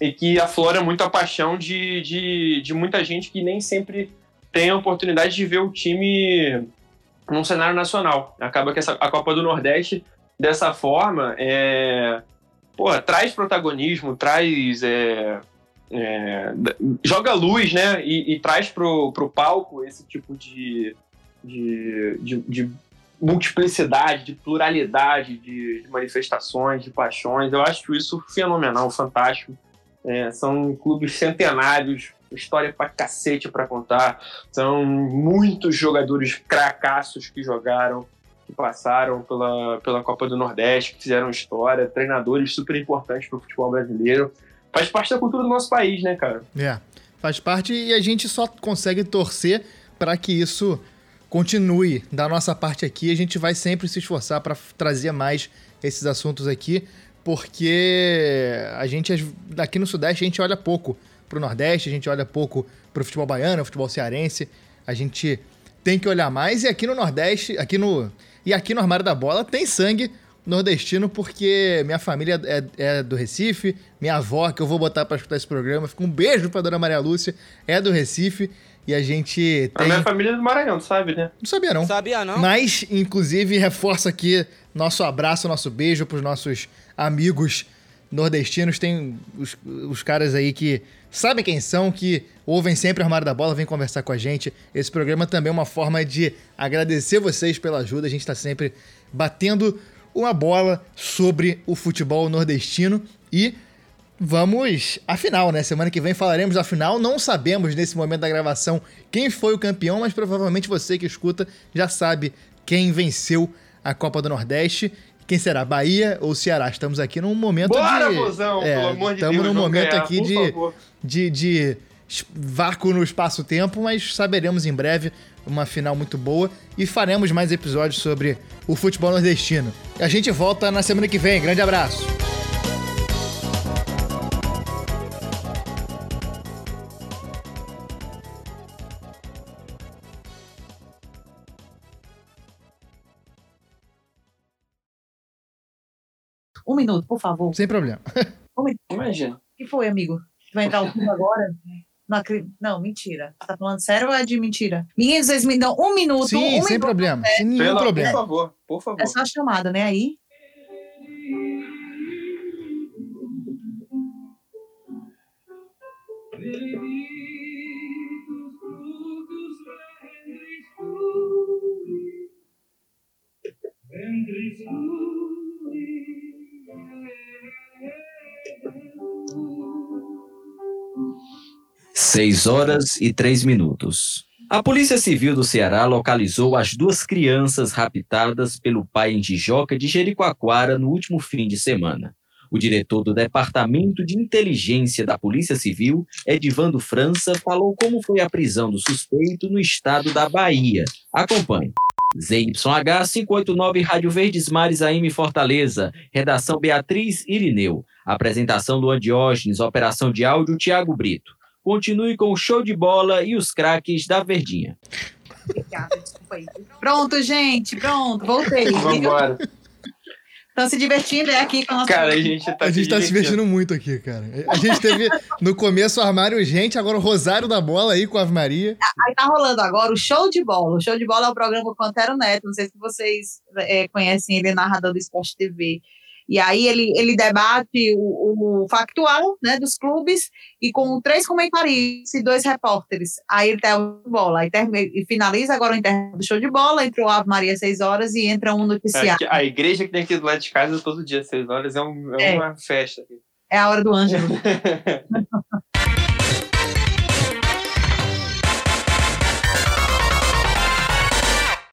B: e que aflora muito a paixão de, de, de muita gente que nem sempre tem a oportunidade de ver o time num cenário nacional. Acaba que essa, a Copa do Nordeste, dessa forma, é, porra, traz protagonismo, traz. É, é, joga luz, né? E, e, traz pro, pro palco esse tipo de, de, de, de multiplicidade, de pluralidade de, de, manifestações, de paixões. Eu acho isso fenomenal, fantástico. É, são clubes centenários, história pra cacete pra contar. São muitos jogadores cracassos que jogaram, que passaram pela, pela Copa do Nordeste, que fizeram história, treinadores super importantes pro futebol brasileiro. Faz parte da cultura do nosso país, né, cara?
A: É, faz parte e a gente só consegue torcer para que isso continue. Da nossa parte aqui, a gente vai sempre se esforçar para trazer mais esses assuntos aqui, porque a gente, aqui no Sudeste, a gente olha pouco pro Nordeste, a gente olha pouco pro futebol baiano, futebol cearense. A gente tem que olhar mais. E aqui no Nordeste, aqui no. E aqui no Armário da Bola tem sangue nordestino, porque minha família é, é do Recife, minha avó, que eu vou botar para escutar esse programa, fica um beijo pra dona Maria Lúcia, é do Recife. E a gente tem.
B: A minha família é do Maranhão, sabe, né?
A: Não sabia, não.
G: Sabia, não.
A: Mas, inclusive, reforça aqui nosso abraço, nosso beijo pros nossos amigos nordestinos. Tem os, os caras aí que sabem quem são, que ouvem sempre o Armário da Bola, vem conversar com a gente. Esse programa também é uma forma de agradecer vocês pela ajuda. A gente está sempre batendo uma bola sobre o futebol nordestino e vamos à final, né? Semana que vem falaremos da final. Não sabemos nesse momento da gravação quem foi o campeão, mas provavelmente você que escuta já sabe quem venceu a Copa do Nordeste. Quem será? Bahia ou Ceará? Estamos aqui num momento
B: Bora,
A: de.
B: Mozão,
A: é,
B: pelo amor de
A: estamos
B: Deus,
A: num momento
B: ganhar,
A: aqui de, de, de vácuo no espaço-tempo, mas saberemos em breve uma final muito boa e faremos mais episódios sobre o futebol nordestino. A gente volta na semana que vem. Grande abraço.
E: Um minuto, por favor.
A: Sem problema.
E: Um minuto.
B: Imagina.
E: O que foi, amigo? Vai entrar o fundo agora? Não, não, mentira. Tá falando sério ou é de mentira? Meninos, vocês me dão um minuto.
A: Sim,
E: um
A: sem
E: minuto.
A: problema. Sem nenhum
B: Pela-
A: problema.
B: Por favor, por favor.
E: É só a chamada, né? Aí.
G: Seis horas e três minutos. A Polícia Civil do Ceará localizou as duas crianças raptadas pelo pai em Tijoca de Jericoacoara no último fim de semana. O diretor do Departamento de Inteligência da Polícia Civil, Edivando França, falou como foi a prisão do suspeito no estado da Bahia. Acompanhe. ZYH 589 Rádio Verdes Mares AM Fortaleza. Redação Beatriz Irineu. Apresentação Luan Diógenes. Operação de áudio Tiago Brito. Continue com o show de bola e os craques da Verdinha.
E: Obrigada, desculpa aí. Pronto, gente, pronto, voltei.
B: Vamos embora.
E: Estão se divertindo, é aqui com a nossa.
B: Cara, a gente tá
A: a gente tá se divertindo muito aqui, cara. A gente teve no começo o armário gente, agora o Rosário da Bola aí com a Ave Maria.
E: Aí tá rolando agora o Show de Bola. O Show de Bola é o programa com o Antero Neto. Não sei se vocês é, conhecem ele, é narrador do Esporte TV. E aí ele, ele debate o, o factual né, dos clubes e com três comentaristas e dois repórteres. Aí ele tem o bola. Aí termina, e finaliza agora o interno do show de bola, entre o Ave Maria às seis horas e entra um noticiário.
B: É, a igreja que tem aqui do lado de casa todo dia, às seis horas, é, um, é,
E: É.
B: uma festa.
E: É a hora do Ângelo.